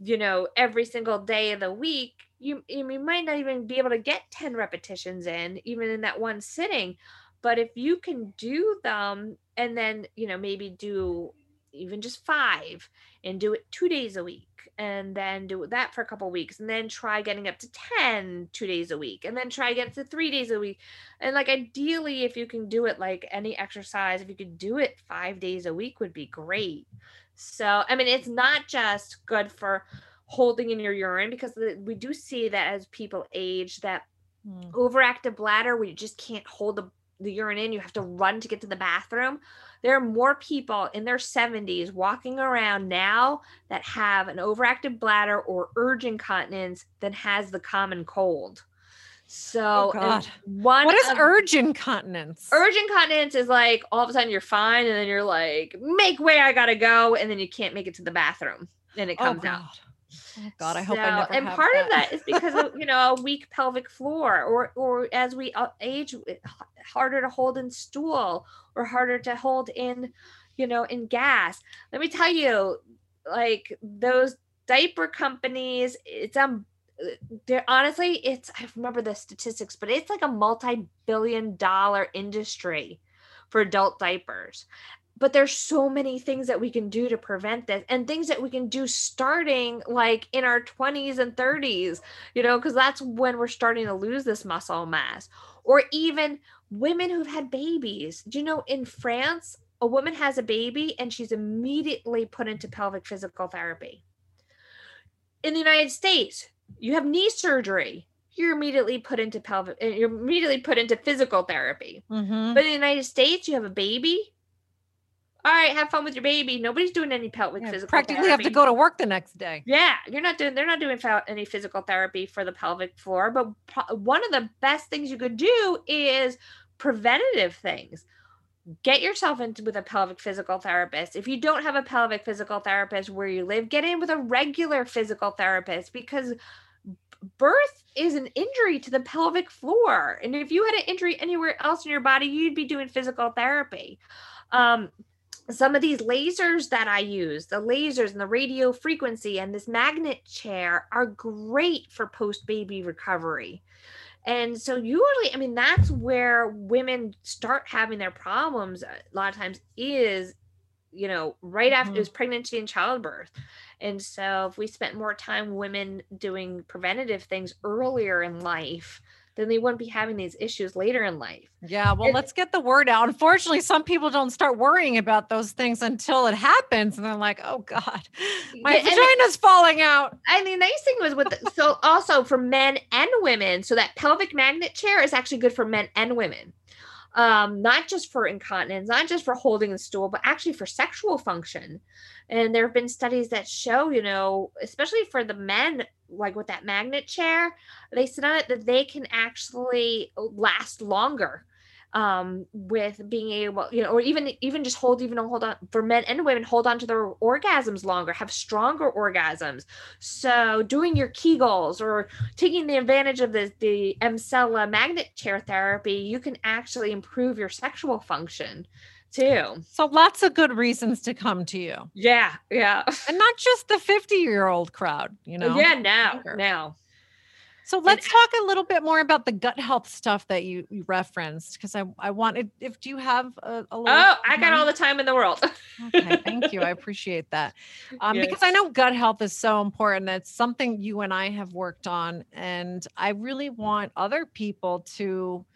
Speaker 2: you know, every single day of the week. You, you might not even be able to get 10 repetitions in, even in that one sitting. But if you can do them and then, you know, maybe do even just five and do it two days a week and then do that for a couple weeks and then try getting up to 10 two days a week and then try get to three days a week. And like ideally if you can do it like any exercise if you could do it five days a week would be great. So i mean it's not just good for holding in your urine because we do see that as people age that mm. overactive bladder where you just can't hold the, the urine in you have to run to get to the bathroom there are more people in their 70s walking around now that have an overactive bladder or urge incontinence than has the common cold. So,
Speaker 1: oh um, one what is of, urge incontinence?
Speaker 2: Urge incontinence is like all of a sudden you're fine, and then you're like, make way, I gotta go, and then you can't make it to the bathroom, and it oh, comes oh out.
Speaker 1: God, I hope so, I never.
Speaker 2: And part
Speaker 1: that.
Speaker 2: of that is because of you know a weak pelvic floor, or or as we uh, age, harder to hold in stool, or harder to hold in, you know, in gas. Let me tell you, like those diaper companies, it's um, they're honestly, it's I remember the statistics, but it's like a multi-billion dollar industry for adult diapers but there's so many things that we can do to prevent this and things that we can do starting like in our 20s and 30s you know because that's when we're starting to lose this muscle mass. Or even women who've had babies. Do you know in france a woman has a baby and she's immediately put into pelvic physical therapy. In the united states you have knee surgery you're immediately put into pelvic you're immediately put into physical therapy. Mm-hmm. but in the united states you have a baby all right, have fun with your baby. Nobody's doing any pelvic yeah, physical.
Speaker 1: Practically
Speaker 2: therapy.
Speaker 1: have to go to work the next day.
Speaker 2: Yeah, you're not doing. They're not doing any physical therapy for the pelvic floor. But one of the best things you could do is preventative things. Get yourself into with a pelvic physical therapist. If you don't have a pelvic physical therapist where you live, get in with a regular physical therapist because birth is an injury to the pelvic floor. And if you had an injury anywhere else in your body, you'd be doing physical therapy. Um, some of these lasers that I use, the lasers and the radio frequency and this magnet chair are great for post baby recovery. And so, usually, I mean, that's where women start having their problems a lot of times is, you know, right after mm-hmm. is pregnancy and childbirth. And so, if we spent more time women doing preventative things earlier in life, then they wouldn't be having these issues later in life.
Speaker 1: Yeah, well, and, let's get the word out. Unfortunately, some people don't start worrying about those things until it happens, and they're like, "Oh God, my yeah, vagina's falling out."
Speaker 2: And the nice thing was with the, so also for men and women, so that pelvic magnet chair is actually good for men and women um, not just for incontinence, not just for holding the stool, but actually for sexual function. And there have been studies that show, you know, especially for the men, like with that magnet chair, they said on it that they can actually last longer um, with being able, you know, or even even just hold even hold on for men and women hold on to their orgasms longer, have stronger orgasms. So doing your Kegels or taking the advantage of the the Emsella magnet chair therapy, you can actually improve your sexual function too.
Speaker 1: So lots of good reasons to come to you.
Speaker 2: Yeah, yeah.
Speaker 1: And not just the 50 year old crowd, you know.
Speaker 2: Yeah, now, now.
Speaker 1: So let's and, talk a little bit more about the gut health stuff that you, you referenced because I, I wanted if do you have a, a
Speaker 2: little Oh, I got all the time in the world.
Speaker 1: okay, thank you. I appreciate that. Um, yes. because I know gut health is so important. It's something you and I have worked on and I really want other people to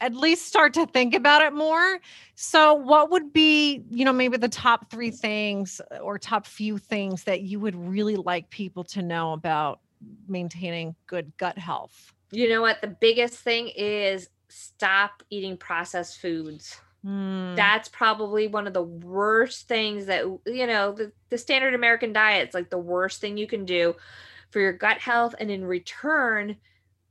Speaker 1: at least start to think about it more. So, what would be, you know, maybe the top three things or top few things that you would really like people to know about maintaining good gut health?
Speaker 2: You know what? The biggest thing is stop eating processed foods. Mm. That's probably one of the worst things that, you know, the, the standard American diet is like the worst thing you can do for your gut health. And in return,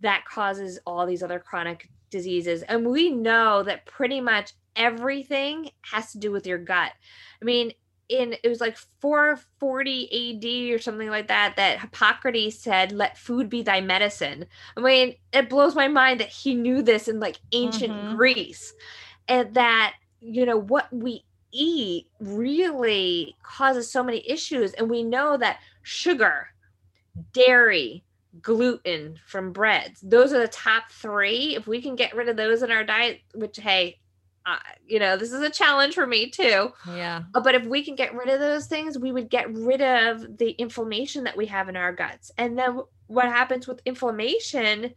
Speaker 2: that causes all these other chronic diseases. And we know that pretty much everything has to do with your gut. I mean, in it was like 440 AD or something like that that Hippocrates said, "Let food be thy medicine." I mean, it blows my mind that he knew this in like ancient mm-hmm. Greece, and that you know what we eat really causes so many issues, and we know that sugar, dairy, gluten from breads, those are the top three. If we can get rid of those in our diet, which hey, uh, you know, this is a challenge for me too.
Speaker 1: Yeah.
Speaker 2: Uh, but if we can get rid of those things, we would get rid of the inflammation that we have in our guts. And then what happens with inflammation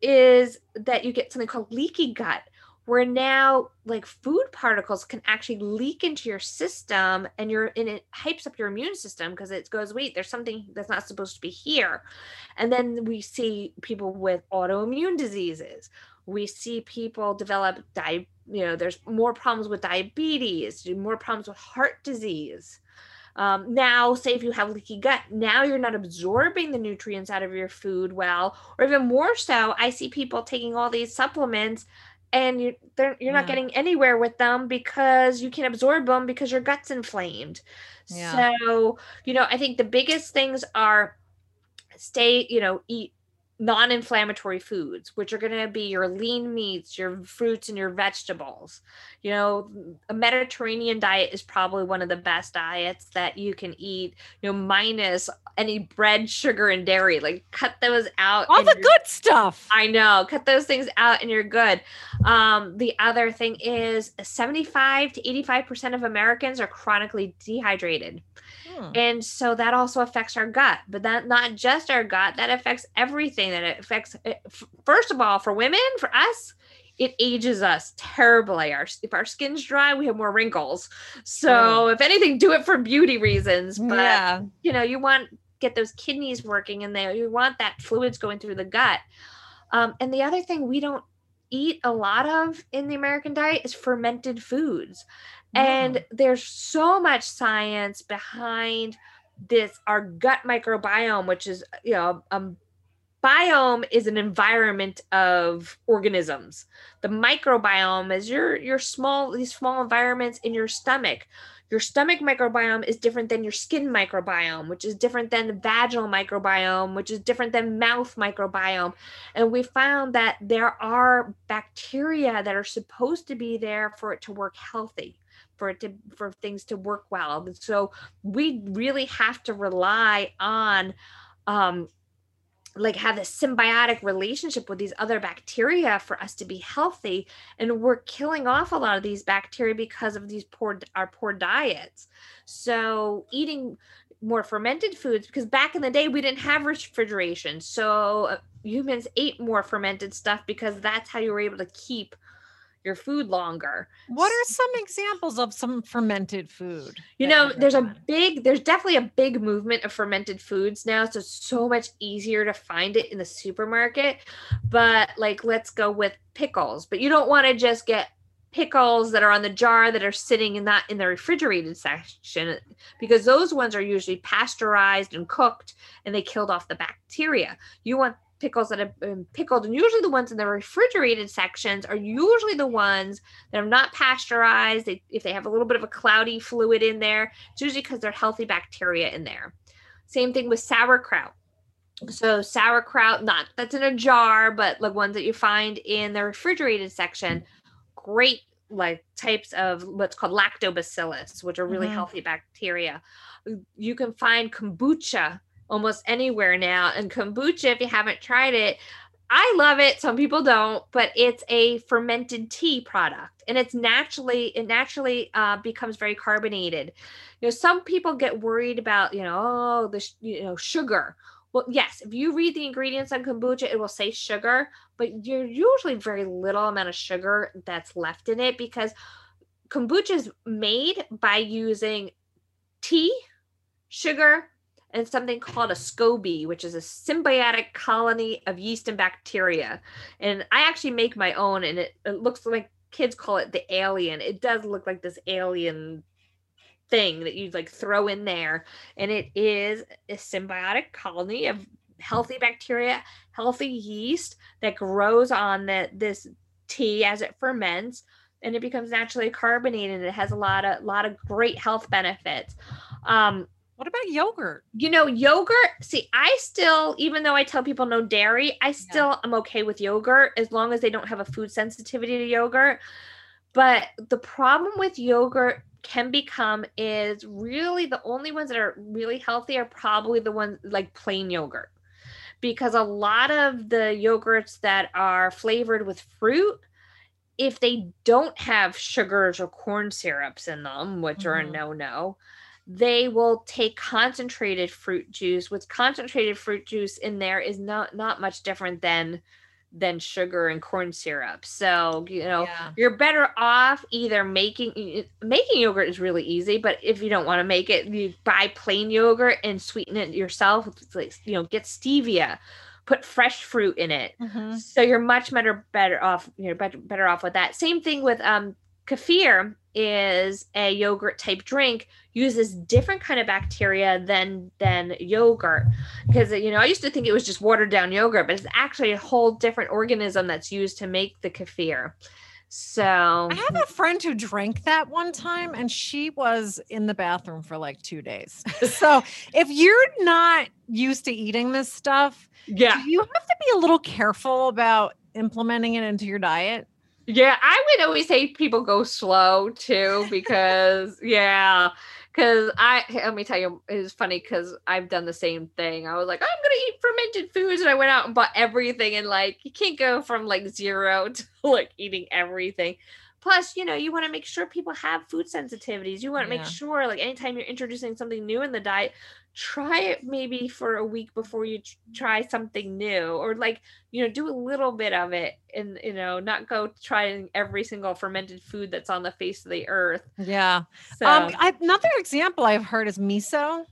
Speaker 2: is that you get something called leaky gut, where now like food particles can actually leak into your system and you're and it hypes up your immune system because it goes, wait, there's something that's not supposed to be here. And then we see people with autoimmune diseases. We see people develop di- you know there's more problems with diabetes more problems with heart disease um, now say if you have leaky gut now you're not absorbing the nutrients out of your food well or even more so i see people taking all these supplements and you, you're yeah. not getting anywhere with them because you can't absorb them because your gut's inflamed yeah. so you know i think the biggest things are stay you know eat non-inflammatory foods which are going to be your lean meats your fruits and your vegetables. You know a mediterranean diet is probably one of the best diets that you can eat you know minus any bread sugar and dairy. Like cut those out
Speaker 1: all the good stuff.
Speaker 2: I know cut those things out and you're good. Um, the other thing is 75 to 85 percent of americans are chronically dehydrated Hmm. And so that also affects our gut, but that not just our gut, that affects everything that it affects. Eh, first of all, for women, for us, it ages us terribly. Our if our skin's dry, we have more wrinkles. So if anything, do it for beauty reasons. But yeah. you know, you want get those kidneys working and there. you want that fluids going through the gut. Um, and the other thing we don't eat a lot of in the American diet is fermented foods. And there's so much science behind this our gut microbiome, which is you know um biome is an environment of organisms. The microbiome is your your small these small environments in your stomach. Your stomach microbiome is different than your skin microbiome, which is different than the vaginal microbiome, which is different than mouth microbiome. And we found that there are bacteria that are supposed to be there for it to work healthy for it to for things to work well. So we really have to rely on um like have a symbiotic relationship with these other bacteria for us to be healthy. And we're killing off a lot of these bacteria because of these poor our poor diets. So eating more fermented foods because back in the day we didn't have refrigeration. So uh, humans ate more fermented stuff because that's how you were able to keep your food longer.
Speaker 1: What are some examples of some fermented food?
Speaker 2: You know, there's a big, there's definitely a big movement of fermented foods now. So it's so much easier to find it in the supermarket. But like, let's go with pickles. But you don't want to just get pickles that are on the jar that are sitting in that in the refrigerated section because those ones are usually pasteurized and cooked and they killed off the bacteria. You want pickles that have been pickled and usually the ones in the refrigerated sections are usually the ones that are not pasteurized. They, if they have a little bit of a cloudy fluid in there it's usually because they're healthy bacteria in there. Same thing with sauerkraut. So sauerkraut not that's in a jar but like ones that you find in the refrigerated section great like types of what's called lactobacillus which are really mm-hmm. healthy bacteria. You can find kombucha almost anywhere now. And kombucha, if you haven't tried it, I love it. Some people don't, but it's a fermented tea product, and it's naturally it naturally uh, becomes very carbonated. You know, some people get worried about you know oh the you know sugar. Well, yes, if you read the ingredients on kombucha, it will say sugar, but you're usually very little amount of sugar that's left in it because kombucha is made by using tea, sugar, and something called a SCOBY, which is a symbiotic colony of yeast and bacteria. And I actually make my own, and it, it looks like kids call it the alien. It does look like this alien thing that you like throw in there. And it is a symbiotic colony of healthy bacteria, healthy yeast that grows on the, this tea as it ferments and it becomes naturally carbonated. It has a lot of lot of great health benefits. Um,
Speaker 1: what about yogurt?
Speaker 2: You know, yogurt. See, I still, even though I tell people no dairy, I still yeah. am okay with yogurt as long as they don't have a food sensitivity to yogurt. But the problem with yogurt can become is really the only ones that are really healthy are probably the ones like plain yogurt. Because a lot of the yogurts that are flavored with fruit, if they don't have sugars or corn syrups in them, which mm-hmm. are a mm-hmm. They will take concentrated fruit juice with concentrated fruit juice in there is not not much different than than sugar and corn syrup so you know yeah. you're better off either making making yogurt is really easy but if you don't want to make it you buy plain yogurt and sweeten it yourself like you know get stevia put fresh fruit in it mm-hmm. so you're much better better off you're better, better off with that same thing with um kefir is a yogurt type drink uses different kind of bacteria than than yogurt because you know i used to think it was just watered down yogurt but it's actually a whole different organism that's used to make the kefir so
Speaker 1: I have a friend who drank that one time and she was in the bathroom for like two days. so if you're not used to eating this stuff,
Speaker 2: yeah,
Speaker 1: you have to be a little careful about implementing it into your diet.
Speaker 2: Yeah, I would always say people go slow too because yeah, because I let me tell you, it's funny because I've done the same thing. I was like, I'm gonna eat fermented foods, and I went out and bought everything, and like you can't go from like zero to like eating everything. Plus, you know, you want to make sure people have food sensitivities. You want to yeah. make sure, like, anytime you're introducing something new in the diet, try it maybe for a week before you try something new or like you know do a little bit of it and you know not go trying every single fermented food that's on the face of the earth.
Speaker 1: Yeah. So um I, another example i've heard is miso.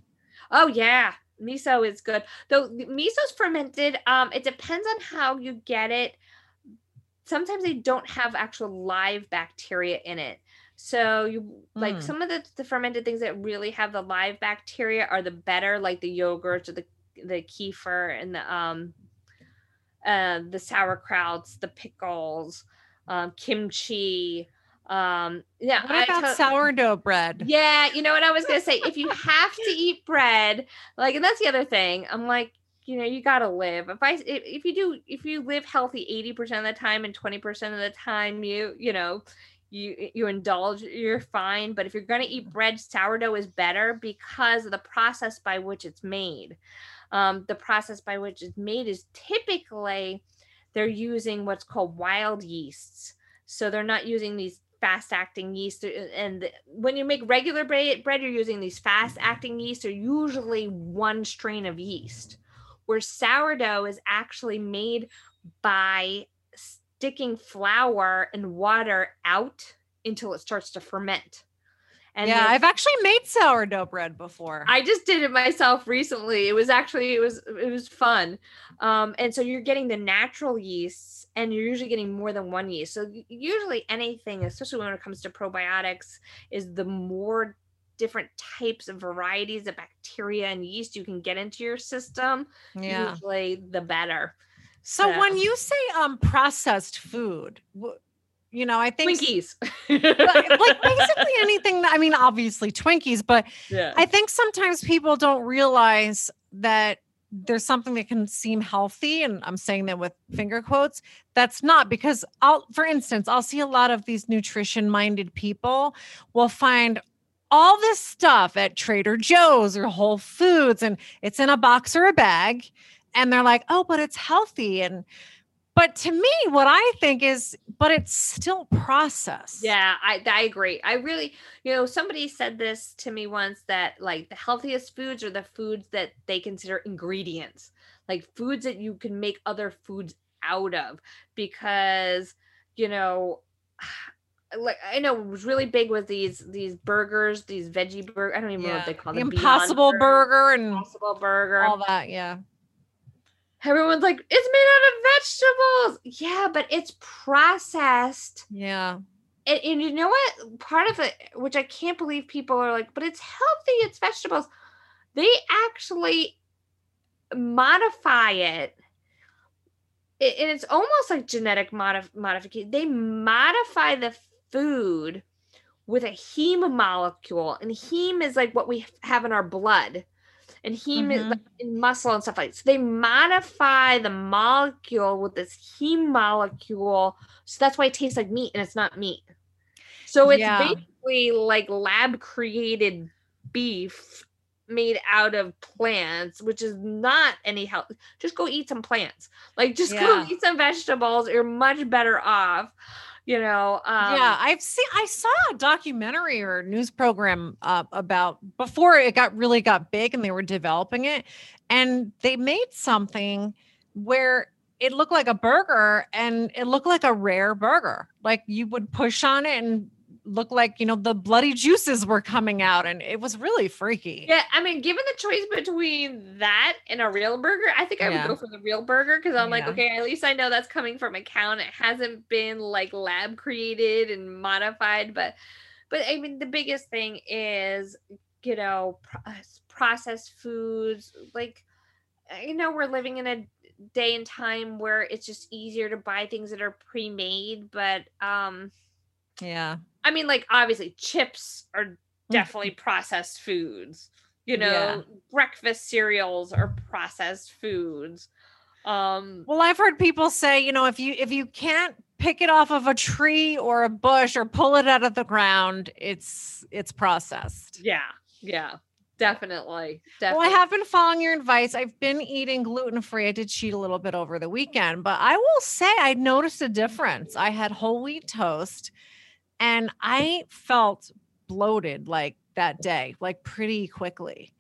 Speaker 2: Oh yeah. Miso is good. Though miso's fermented um it depends on how you get it. Sometimes they don't have actual live bacteria in it so you like mm. some of the, the fermented things that really have the live bacteria are the better, like the yogurts or the the kefir and the um uh the sauerkrauts, the pickles, um, kimchi. Um, yeah.
Speaker 1: What about sourdough bread?
Speaker 2: Yeah, you know what I was gonna say. If you have to eat bread, like, and that's the other thing. I'm like, you know, you gotta live. If I if, if you do if you live healthy 80% of the time and 20% of the time you, you know, you you indulge you're fine but if you're going to eat bread sourdough is better because of the process by which it's made. Um, the process by which it's made is typically they're using what's called wild yeasts. So they're not using these fast acting yeast and when you make regular bread, bread you're using these fast acting yeast are usually one strain of yeast where sourdough is actually made by sticking flour and water out until it starts to ferment
Speaker 1: and yeah, I've actually made sourdough bread before.
Speaker 2: I just did it myself recently. It was actually it was it was fun. Um, and so you're getting the natural yeasts and you're usually getting more than one yeast. So usually anything, especially when it comes to probiotics, is the more different types of varieties of bacteria and yeast you can get into your system, yeah. usually the better.
Speaker 1: So, so when you say um processed food, you know, I think
Speaker 2: Twinkies,
Speaker 1: like basically anything. That, I mean, obviously Twinkies, but yeah. I think sometimes people don't realize that there's something that can seem healthy and i'm saying that with finger quotes that's not because i'll for instance i'll see a lot of these nutrition minded people will find all this stuff at trader joe's or whole foods and it's in a box or a bag and they're like oh but it's healthy and but to me, what I think is, but it's still processed.
Speaker 2: Yeah, I, I agree. I really, you know, somebody said this to me once that like the healthiest foods are the foods that they consider ingredients, like foods that you can make other foods out of, because, you know, like I know it was really big with these these burgers, these veggie burger. I don't even yeah. know what they call them.
Speaker 1: The Impossible burger, burger and
Speaker 2: Impossible burger,
Speaker 1: all that. Yeah
Speaker 2: everyone's like, it's made out of vegetables. Yeah, but it's processed.
Speaker 1: Yeah.
Speaker 2: And, and, you know what? Part of it, which I can't believe people are like, but it's healthy, it's vegetables. They actually modify it. it and it's almost like genetic modif- modification. They modify the food with a heme molecule, and heme is like what we have in our blood and heme mm-hmm. is in muscle and stuff like that. So they modify the molecule with this heme molecule. So that's why it tastes like meat and it's not meat. So it's yeah. basically like lab created beef made out of plants, which is not any help. Just go eat some plants. Like just yeah. go eat some vegetables. You're much better off you know
Speaker 1: um, yeah i've seen i saw a documentary or news program uh, about before it got really got big and they were developing it and they made something where it looked like a burger and it looked like a rare burger. Like you would push on it and looked like you know the bloody juices were coming out and it was really freaky
Speaker 2: yeah i mean given the choice between that and a real burger i think i yeah. would go for the real burger because i'm yeah. like okay at least i know that's coming from a cow and it hasn't been like lab created and modified but but i mean the biggest thing is you know processed foods like you know we're living in a day and time where it's just easier to buy things that are pre-made but um
Speaker 1: yeah
Speaker 2: I mean, like obviously chips are definitely processed foods. You know, yeah. breakfast cereals are processed foods. Um
Speaker 1: well, I've heard people say, you know, if you if you can't pick it off of a tree or a bush or pull it out of the ground, it's it's processed.
Speaker 2: Yeah. Yeah. Definitely. Definitely.
Speaker 1: Well, I have been following your advice. I've been eating gluten free. I did cheat a little bit over the weekend, but I will say I noticed a difference. I had whole wheat toast and I felt bloated like that day, like pretty quickly.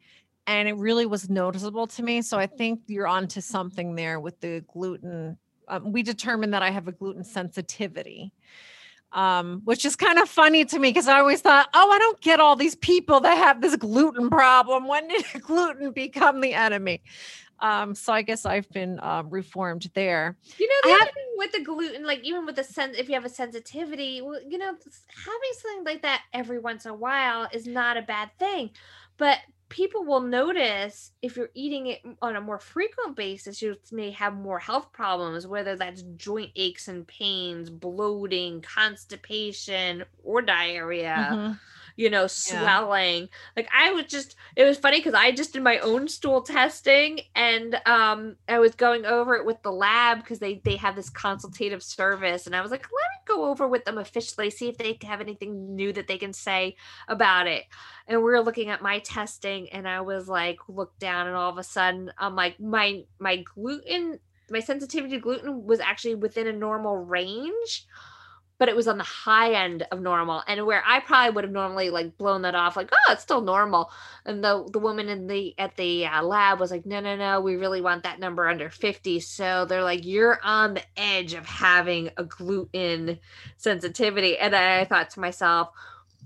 Speaker 1: And it really was noticeable to me. So I think you're onto something there with the gluten. Um, we determined that I have a gluten sensitivity. Um, which is kind of funny to me because I always thought, oh, I don't get all these people that have this gluten problem. When did gluten become the enemy? Um, so I guess I've been uh, reformed there.
Speaker 2: You know, the have, thing with the gluten, like even with the sense, if you have a sensitivity, well, you know, having something like that every once in a while is not a bad thing. But people will notice if you're eating it on a more frequent basis, you may have more health problems, whether that's joint aches and pains, bloating, constipation, or diarrhea. Mm-hmm you know, swelling. Yeah. Like I was just it was funny because I just did my own stool testing and um I was going over it with the lab because they they have this consultative service and I was like, let me go over with them officially, see if they have anything new that they can say about it. And we were looking at my testing and I was like, look down and all of a sudden I'm like, my my gluten, my sensitivity to gluten was actually within a normal range but it was on the high end of normal and where i probably would have normally like blown that off like oh it's still normal and the the woman in the at the uh, lab was like no no no we really want that number under 50 so they're like you're on the edge of having a gluten sensitivity and i thought to myself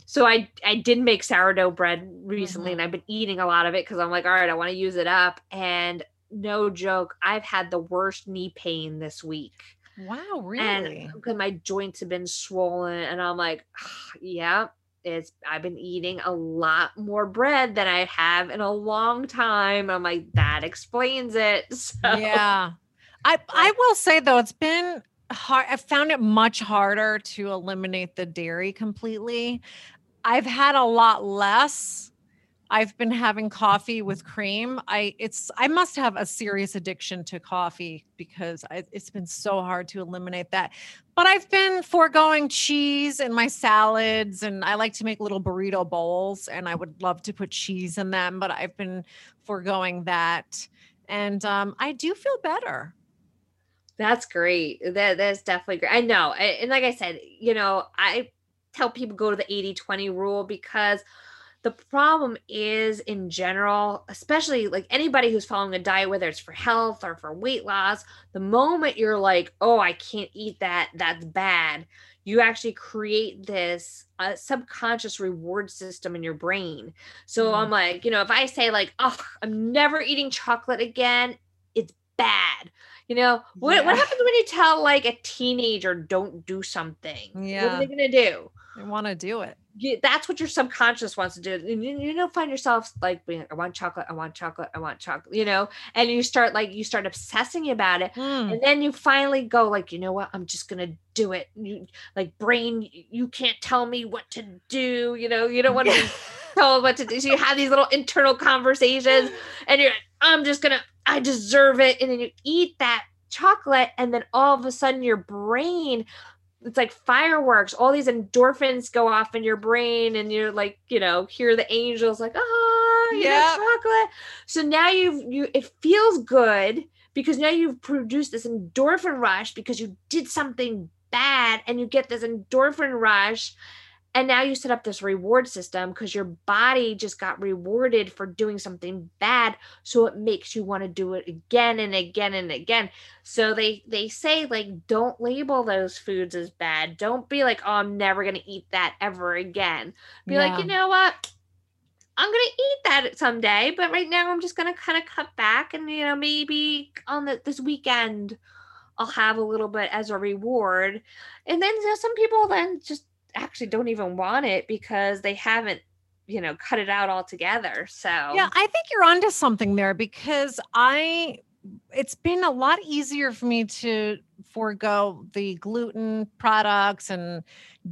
Speaker 2: so I I did make sourdough bread recently mm-hmm. and I've been eating a lot of it because I'm like, all right, I want to use it up. And no joke, I've had the worst knee pain this week.
Speaker 1: Wow, really?
Speaker 2: because my joints have been swollen, and I'm like, ah, yeah, it's I've been eating a lot more bread than I have in a long time. I'm like, that explains it. So.
Speaker 1: Yeah. I I will say though, it's been hard. I found it much harder to eliminate the dairy completely. I've had a lot less. I've been having coffee with cream. I it's I must have a serious addiction to coffee because I, it's been so hard to eliminate that. But I've been foregoing cheese in my salads, and I like to make little burrito bowls, and I would love to put cheese in them, but I've been foregoing that, and um, I do feel better.
Speaker 2: That's great. That that's definitely great. I know, and like I said, you know, I tell people go to the 80 20 rule because the problem is in general especially like anybody who's following a diet whether it's for health or for weight loss the moment you're like oh i can't eat that that's bad you actually create this uh, subconscious reward system in your brain so mm. i'm like you know if i say like oh i'm never eating chocolate again it's bad you know what, yeah. what happens when you tell like a teenager don't do something yeah what are they gonna do
Speaker 1: they want to do it.
Speaker 2: Yeah, that's what your subconscious wants to do. And you, you know, find yourself like being, I want chocolate, I want chocolate, I want chocolate, you know, and you start like, you start obsessing about it. Mm. And then you finally go like, you know what, I'm just going to do it. You like brain, you can't tell me what to do. You know, you don't want to be told what to do. So you have these little internal conversations and you're, like, I'm just going to, I deserve it. And then you eat that chocolate and then all of a sudden your brain it's like fireworks. All these endorphins go off in your brain and you're like you know hear the angels like ah, oh yeah chocolate. So now you've you it feels good because now you've produced this endorphin rush because you did something bad and you get this endorphin rush and now you set up this reward system because your body just got rewarded for doing something bad so it makes you want to do it again and again and again. So they they say like don't label those foods as bad. Don't be like oh i'm never going to eat that ever again be yeah. like you know what? I'm gonna eat that someday, but right now I'm just gonna kind of cut back, and you know maybe on the, this weekend I'll have a little bit as a reward, and then you know, some people then just actually don't even want it because they haven't you know cut it out altogether so
Speaker 1: yeah i think you're onto something there because i it's been a lot easier for me to forego the gluten products and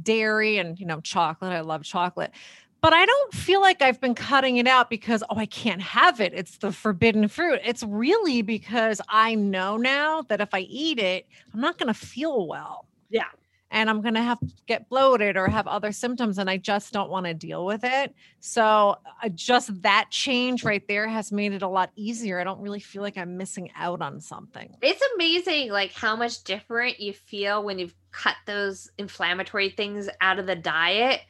Speaker 1: dairy and you know chocolate i love chocolate but I don't feel like I've been cutting it out because, oh, I can't have it. It's the forbidden fruit. It's really because I know now that if I eat it, I'm not going to feel well.
Speaker 2: Yeah
Speaker 1: and I'm going to have to get bloated or have other symptoms and I just don't want to deal with it. So, uh, just that change right there has made it a lot easier. I don't really feel like I'm missing out on something.
Speaker 2: It's amazing like how much different you feel when you've cut those inflammatory things out of the diet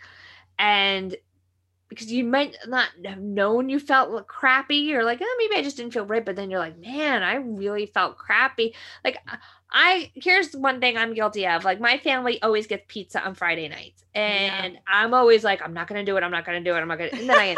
Speaker 2: and because you might not have known you felt crappy or like oh, maybe I just didn't feel right but then you're like man I really felt crappy like uh, I here's one thing I'm guilty of. Like my family always gets pizza on Friday nights, and yeah. I'm always like, I'm not gonna do it. I'm not gonna do it. I'm not gonna. And then I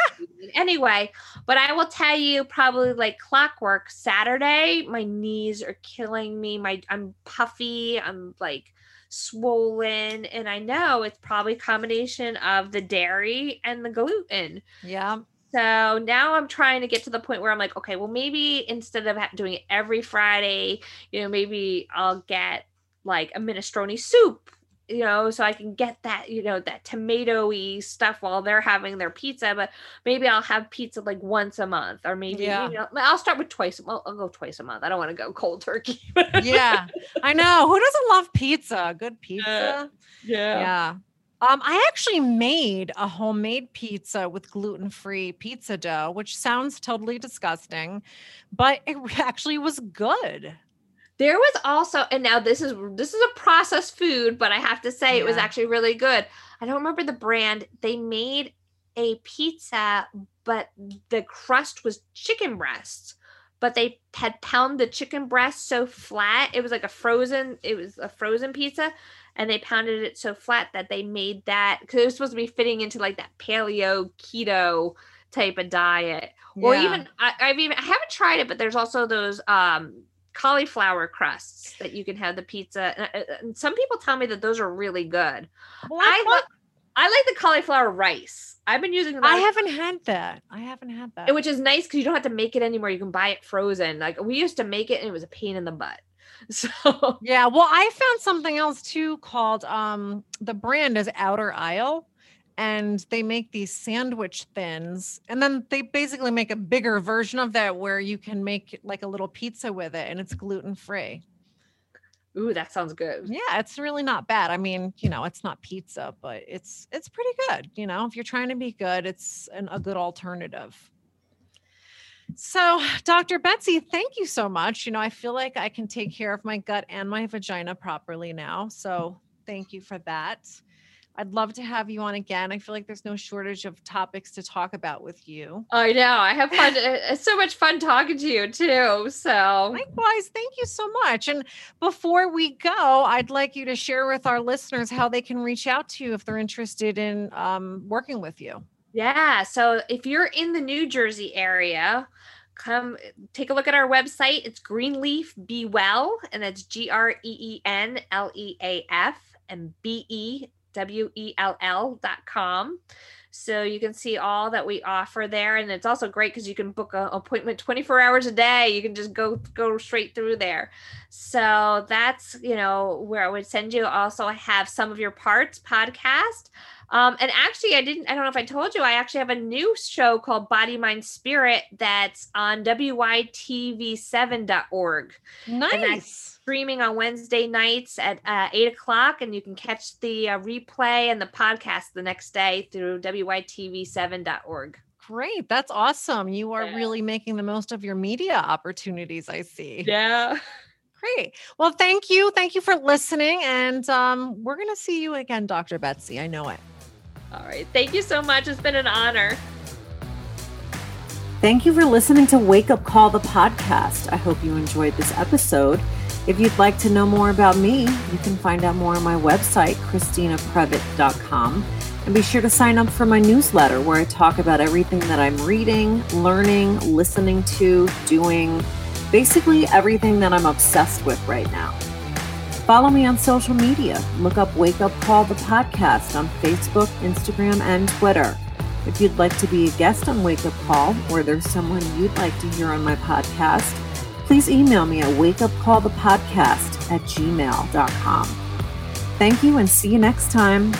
Speaker 2: anyway. But I will tell you, probably like clockwork. Saturday, my knees are killing me. My I'm puffy. I'm like swollen, and I know it's probably combination of the dairy and the gluten.
Speaker 1: Yeah.
Speaker 2: So now I'm trying to get to the point where I'm like, okay, well, maybe instead of doing it every Friday, you know, maybe I'll get like a minestrone soup, you know, so I can get that, you know, that tomatoey stuff while they're having their pizza. But maybe I'll have pizza like once a month, or maybe yeah. you know, I'll start with twice. Well, I'll go twice a month. I don't want to go cold turkey.
Speaker 1: yeah, I know. Who doesn't love pizza? Good pizza.
Speaker 2: Uh, yeah.
Speaker 1: Yeah. Um, I actually made a homemade pizza with gluten free pizza dough, which sounds totally disgusting, but it actually was good.
Speaker 2: There was also, and now this is this is a processed food, but I have to say yeah. it was actually really good. I don't remember the brand. They made a pizza, but the crust was chicken breasts. But they had pounded the chicken breast so flat. It was like a frozen, it was a frozen pizza. And they pounded it so flat that they made that because it was supposed to be fitting into like that paleo keto type of diet. Yeah. Or even I, I've even I haven't tried it, but there's also those um cauliflower crusts that you can have the pizza. And, and some people tell me that those are really good. Well, I, I, I like the cauliflower rice. I've been using.
Speaker 1: I haven't had that. I haven't had that.
Speaker 2: Which is nice because you don't have to make it anymore. You can buy it frozen. Like we used to make it, and it was a pain in the butt. So
Speaker 1: yeah, well, I found something else too called um the brand is Outer Aisle, and they make these sandwich thins, and then they basically make a bigger version of that where you can make like a little pizza with it, and it's gluten free.
Speaker 2: Ooh, that sounds good.
Speaker 1: Yeah, it's really not bad. I mean, you know, it's not pizza, but it's it's pretty good. You know, if you're trying to be good, it's an, a good alternative. So, Dr. Betsy, thank you so much. You know, I feel like I can take care of my gut and my vagina properly now. So, thank you for that. I'd love to have you on again. I feel like there's no shortage of topics to talk about with you.
Speaker 2: I know. I have fun. it's so much fun talking to you too. So,
Speaker 1: likewise, thank you so much. And before we go, I'd like you to share with our listeners how they can reach out to you if they're interested in um, working with you.
Speaker 2: Yeah. So, if you're in the New Jersey area, come take a look at our website. It's Greenleaf Be Well, and that's G R E E N L E A F and B E W-E-L-L dot com. So you can see all that we offer there. And it's also great because you can book an appointment 24 hours a day. You can just go go straight through there. So that's, you know, where I would send you. Also, I have some of your parts podcast. Um, and actually, I didn't, I don't know if I told you, I actually have a new show called Body, Mind, Spirit that's on WYTV7.org.
Speaker 1: Nice
Speaker 2: streaming on Wednesday nights at uh, eight o'clock, and you can catch the uh, replay and the podcast the next day through WYTV7.org.
Speaker 1: Great. That's awesome. You are yeah. really making the most of your media opportunities, I see.
Speaker 2: Yeah.
Speaker 1: Great. Well, thank you. Thank you for listening. And um, we're going to see you again, Dr. Betsy. I know it.
Speaker 2: All right. Thank you so much. It's been an honor.
Speaker 3: Thank you for listening to Wake Up Call, the podcast. I hope you enjoyed this episode. If you'd like to know more about me, you can find out more on my website, ChristinaPrevite.com. And be sure to sign up for my newsletter where I talk about everything that I'm reading, learning, listening to, doing, basically everything that I'm obsessed with right now. Follow me on social media. Look up Wake Up Call the podcast on Facebook, Instagram, and Twitter. If you'd like to be a guest on Wake Up Call or there's someone you'd like to hear on my podcast, please email me at wakeupcallthepodcast at gmail.com. Thank you and see you next time.